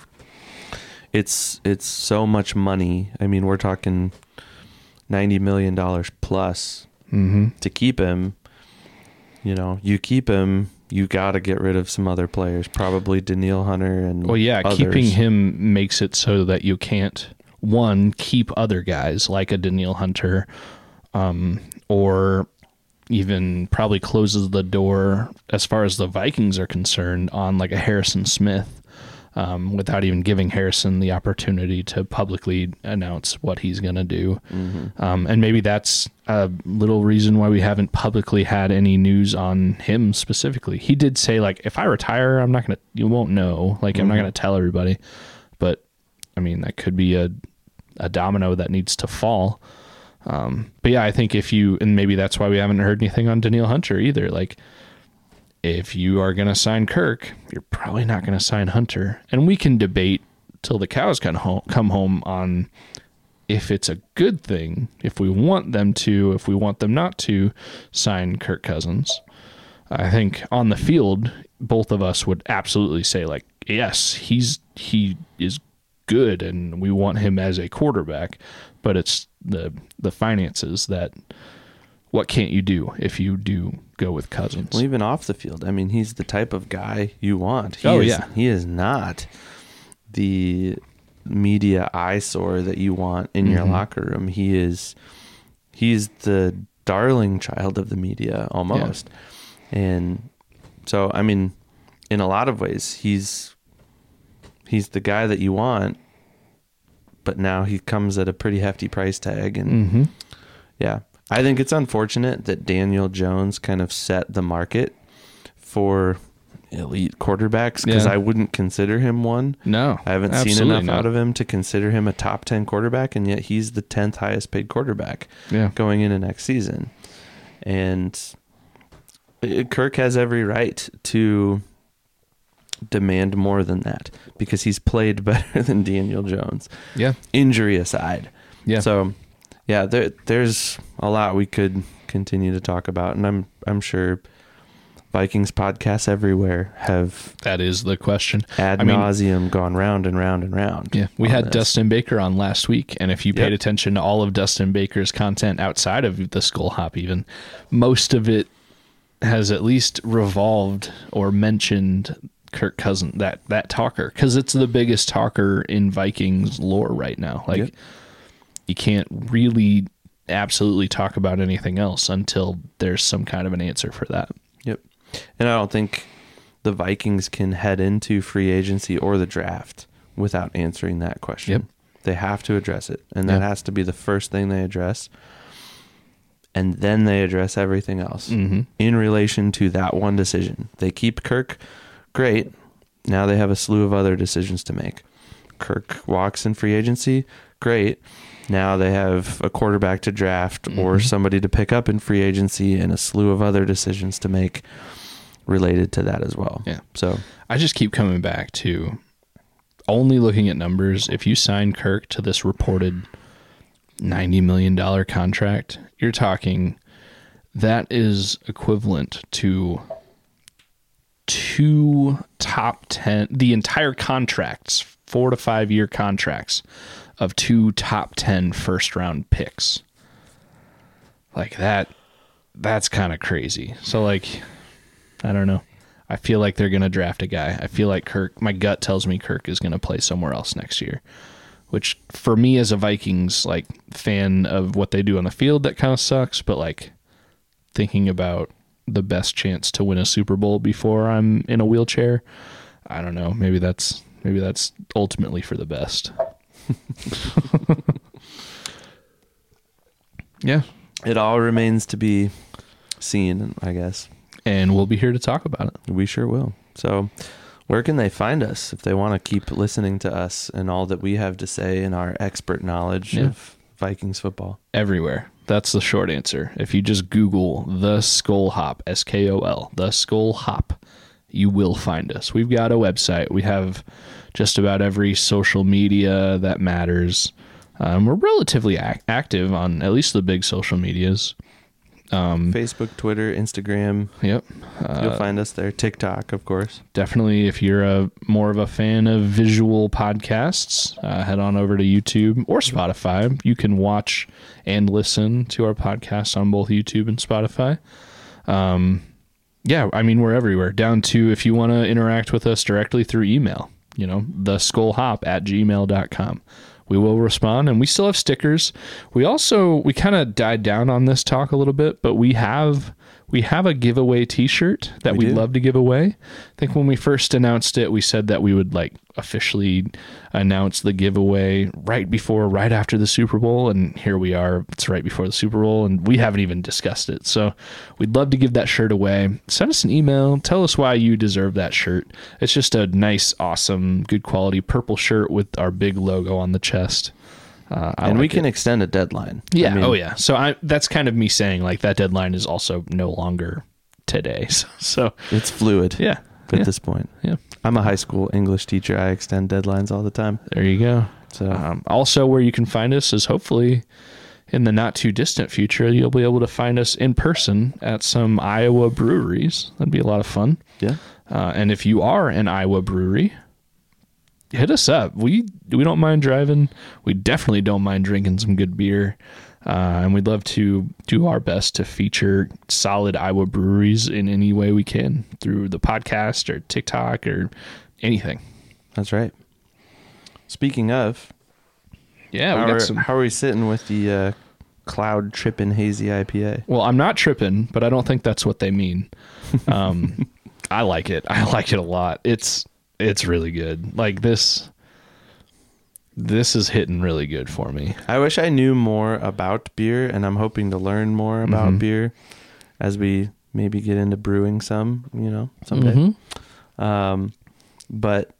it's it's so much money. I mean, we're talking ninety million dollars plus Mm-hmm. to keep him. You know, you keep him, you got to get rid of some other players, probably Danielle Hunter and Well, yeah, others. keeping him makes it so that you can't one keep other guys like a Danielle Hunter, um, or even probably closes the door as far as the Vikings are concerned on like a Harrison Smith um, without even giving Harrison the opportunity to publicly announce what he's going to do. Um, and maybe that's a little reason why we haven't publicly had any news on him specifically. He did say like, if I retire, I'm not going to, you won't know. Like, I'm not going to tell everybody. But I mean, that could be a, a domino that needs to fall. Um, but yeah, I think if you, and maybe that's why we haven't heard anything on Danielle Hunter either. Like, if you are going to sign Kirk, you're probably not going to sign Hunter. And we can debate till the cows come home, on if it's a good thing, if we want them to, if we want them not to sign Kirk Cousins. I think on the field, both of us would absolutely say like, yes, he's he is good and we want him as a quarterback, but it's the the finances that what can't you do if you do go with Cousins? Well, even off the field, I mean, he's the type of guy you want. He Oh, is, yeah. he is not the media eyesore that you want in your Mhm. locker room. He is, he's the darling child of the media almost, and so I mean, in a lot of ways, he's he's the guy that you want. But now he comes at a pretty hefty price tag, and Mm-hmm. yeah. I think it's unfortunate that Daniel Jones kind of set the market for elite quarterbacks because Yeah. I wouldn't consider him one. No, I haven't seen enough not. out of him to consider him a top 10 quarterback, and yet he's the 10th highest paid quarterback Yeah, going into next season. And uh, Kirk has every right to demand more than that because he's played [laughs] better than Daniel Jones, yeah, injury aside. yeah. So, yeah, there there's a lot we could continue to talk about, and I'm I'm sure Vikings podcasts everywhere have that is the question. ad I mean- nauseum gone round and round and round. Yeah, we had this. Dustin Baker on last week, and if you paid Yep. attention to all of Dustin Baker's content outside of the Skol Hop, even most of it has at least revolved or mentioned Kirk Cousin that that talker because it's the biggest talker in Vikings lore right now. Like Yep. You can't really absolutely talk about anything else until there's some kind of an answer for that. Yep. And I don't think the Vikings can head into free agency or the draft without answering that question. Yep. They have to address it, and that Yep. has to be the first thing they address. And then they address everything else Mm-hmm. in relation to that one decision. They keep Kirk, great. Now they have a slew of other decisions to make. Kirk walks in free agency, great. Now they have a quarterback to draft or Mhm. somebody to pick up in free agency and a slew of other decisions to make related to that as well. Yeah. So, I just keep coming back to only looking at numbers. If you sign Kirk to this reported $90 million contract, you're talking that is equivalent to two top 10, the entire contracts, four to five year contracts of two top 10 first round picks. Like that, that's kind of crazy. So, like, I don't know. I feel like they're going to draft a guy. I feel like Kirk, my gut tells me Kirk is going to play somewhere else next year. Which for me as a Vikings like fan of what they do on the field that kind of sucks, but like thinking about the best chance to win a Super Bowl before I'm in a wheelchair, I don't know. Maybe that's maybe that's ultimately for the best. [laughs] yeah, it all remains to be seen, I guess. and we'll be here to talk about it. We sure will. So, where can they find us if they want to keep listening to us and all that we have to say and our expert knowledge Yeah. of Vikings football? everywhere. That's the short answer. If you just Google the Skol Hop, S K O L, the Skol Hop, you will find us. We've got a website. We have just about every social media that matters. Um, we're relatively ac- active on at least the big social medias. Um, Facebook, Twitter, Instagram. yep. You'll Uh, find us there. TikTok, of course. definitely, if you're a more of a fan of visual podcasts, uh, head on over to YouTube or Spotify. You can watch and listen to our podcast on both YouTube and Spotify. Um, yeah, I mean, we're everywhere, down to if you want to interact with us directly through email, you know, the skolhop at gmail.com. we will respond and we still have stickers. We also we kind of died down on this talk a little bit, but we have we have a giveaway t-shirt that We would love to give away. I think when we first announced it, we said that we would like officially announce the giveaway right before right after the Super Bowl and here we are. It's right before the Super Bowl and we haven't even discussed it. So, we'd love to give that shirt away. Send us an email, tell us why you deserve that shirt. It's just a nice, awesome, good quality purple shirt with our big logo on the chest. Uh, I and we can it. extend a deadline. I Yeah. mean, oh, yeah. So I that's kind of me saying like that deadline is also no longer today. [laughs] So, so It's fluid yeah. at yeah. this point. Yeah. I'm a high school English teacher. I extend deadlines all the time. There you go. So Um, also, where you can find us is hopefully in the not too distant future, you'll be able to find us in person at some Iowa breweries. That'd be a lot of fun. yeah, Uh, and if you are an Iowa brewery, hit us up. We we don't mind driving. We definitely don't mind drinking some good beer. Uh, and we'd love to do our best to feature solid Iowa breweries in any way we can through the podcast or TikTok or anything. that's right. Speaking of, Yeah, we how, got are, some. how are we sitting with the uh, cloud tripping hazy IPA? Well, I'm not tripping, but I don't think that's what they mean. [laughs] Um, I like it. I like it a lot. It's it's really good. Like this this is hitting really good for me. I wish I knew more about beer, and I'm hoping to learn more about Mhm. beer as we maybe get into brewing some, you know, someday. Mhm. Um, but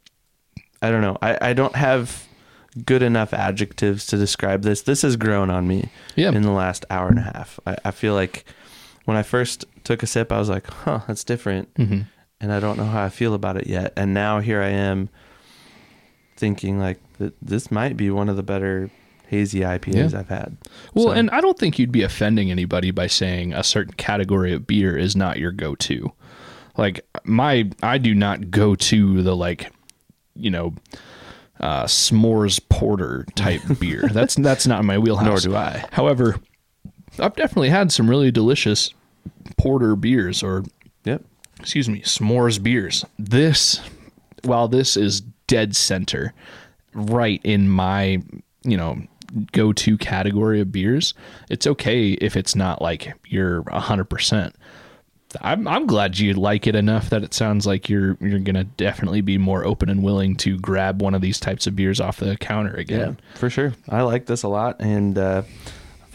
I don't know. I, I don't have good enough adjectives to describe this. This has grown on me Yeah. in the last hour and a half. I, I feel like when I first took a sip, I was like, huh, that's different. hmm And I don't know how I feel about it yet. And now here I am thinking like th- this might be one of the better hazy IPAs Yeah. I've had. Well, So- and I don't think you'd be offending anybody by saying a certain category of beer is not your go-to. Like my I do not go to the like you know uh s'mores porter type [laughs] beer. That's that's not my wheelhouse. Nor do I. However, I've definitely had some really delicious porter beers or Yep. Excuse me, s'mores beers. This, while this is dead center, right in my, you know, go to category of beers, it's okay if it's not like you're 100%. I'm, I'm glad you like it enough that it sounds like you're you're gonna definitely be more open and willing to grab one of these types of beers off the counter Yeah, again. for sure. I like this a lot, and uh,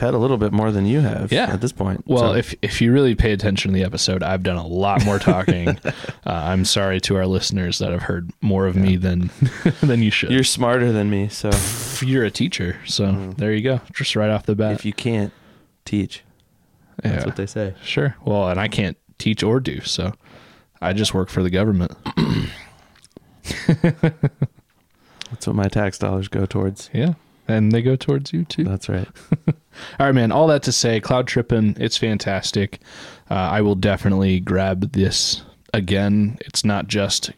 Had a little bit more than you have. Yeah. at this point. Well, So, if if you really pay attention to the episode, I've done a lot more talking. [laughs] uh, I'm sorry to our listeners that have heard more of me than [laughs] than you should. you're smarter than me, so You're a teacher, so there you go. Just right off the bat. if you can't teach, that's yeah, what they say. sure. Well, and I can't teach or do, so I just work for the government. [clears throat] [laughs] That's what my tax dollars go towards. Yeah, and they go towards you too. That's right. All right, man. All that to say, Cloud Trippin', it's fantastic. Uh, I will definitely grab this again. It's not just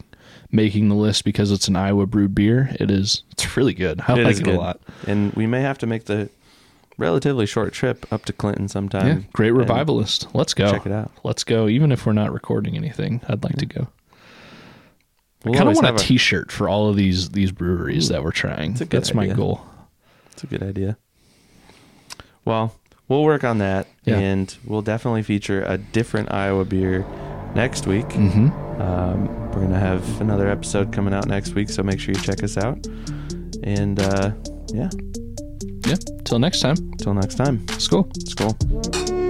making the list because it's an Iowa brewed beer. It is. It's really good. I It like it good. a lot. And we may have to make the relatively short trip up to Clinton sometime. yeah, great revivalist. Let's go. Check it out. Let's go. Even if we're not recording anything, I'd like to go. We'll I kind of want a- T-shirt for all of these these breweries Ooh, that we're trying. that's That's my goal. It's a good idea. Well, we'll work on that, Yeah. and we'll definitely feature a different Iowa beer next week. Mm-hmm. Um, we're gonna have another episode coming out next week, so make sure you check us out. And uh, yeah, Yeah. Till next time. till next time, Skol. skol.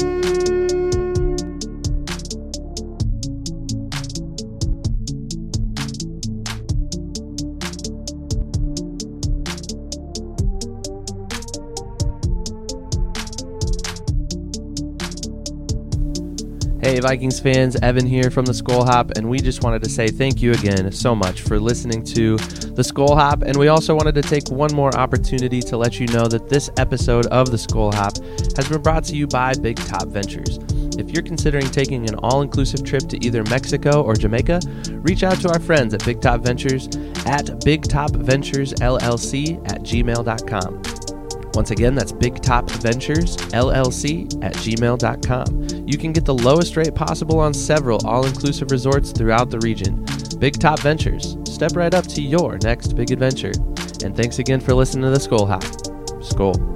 Hey, Vikings fans, Evan here from the Skol Hop, and we just wanted to say thank you again so much for listening to the Skol Hop. And we also wanted to take one more opportunity to let you know that this episode of the Skol Hop has been brought to you by Big Top Ventures. If you're considering taking an all inclusive trip to either Mexico or Jamaica, reach out to our friends at Big Top Ventures at Big Top Ventures LLC at gmail.com. Once again, that's Big Top Ventures LLC at gmail.com. You can get the lowest rate possible on several all inclusive resorts throughout the region. Big Top Ventures, step right up to your next big adventure. And thanks again for listening to the Skol Hop. Skol.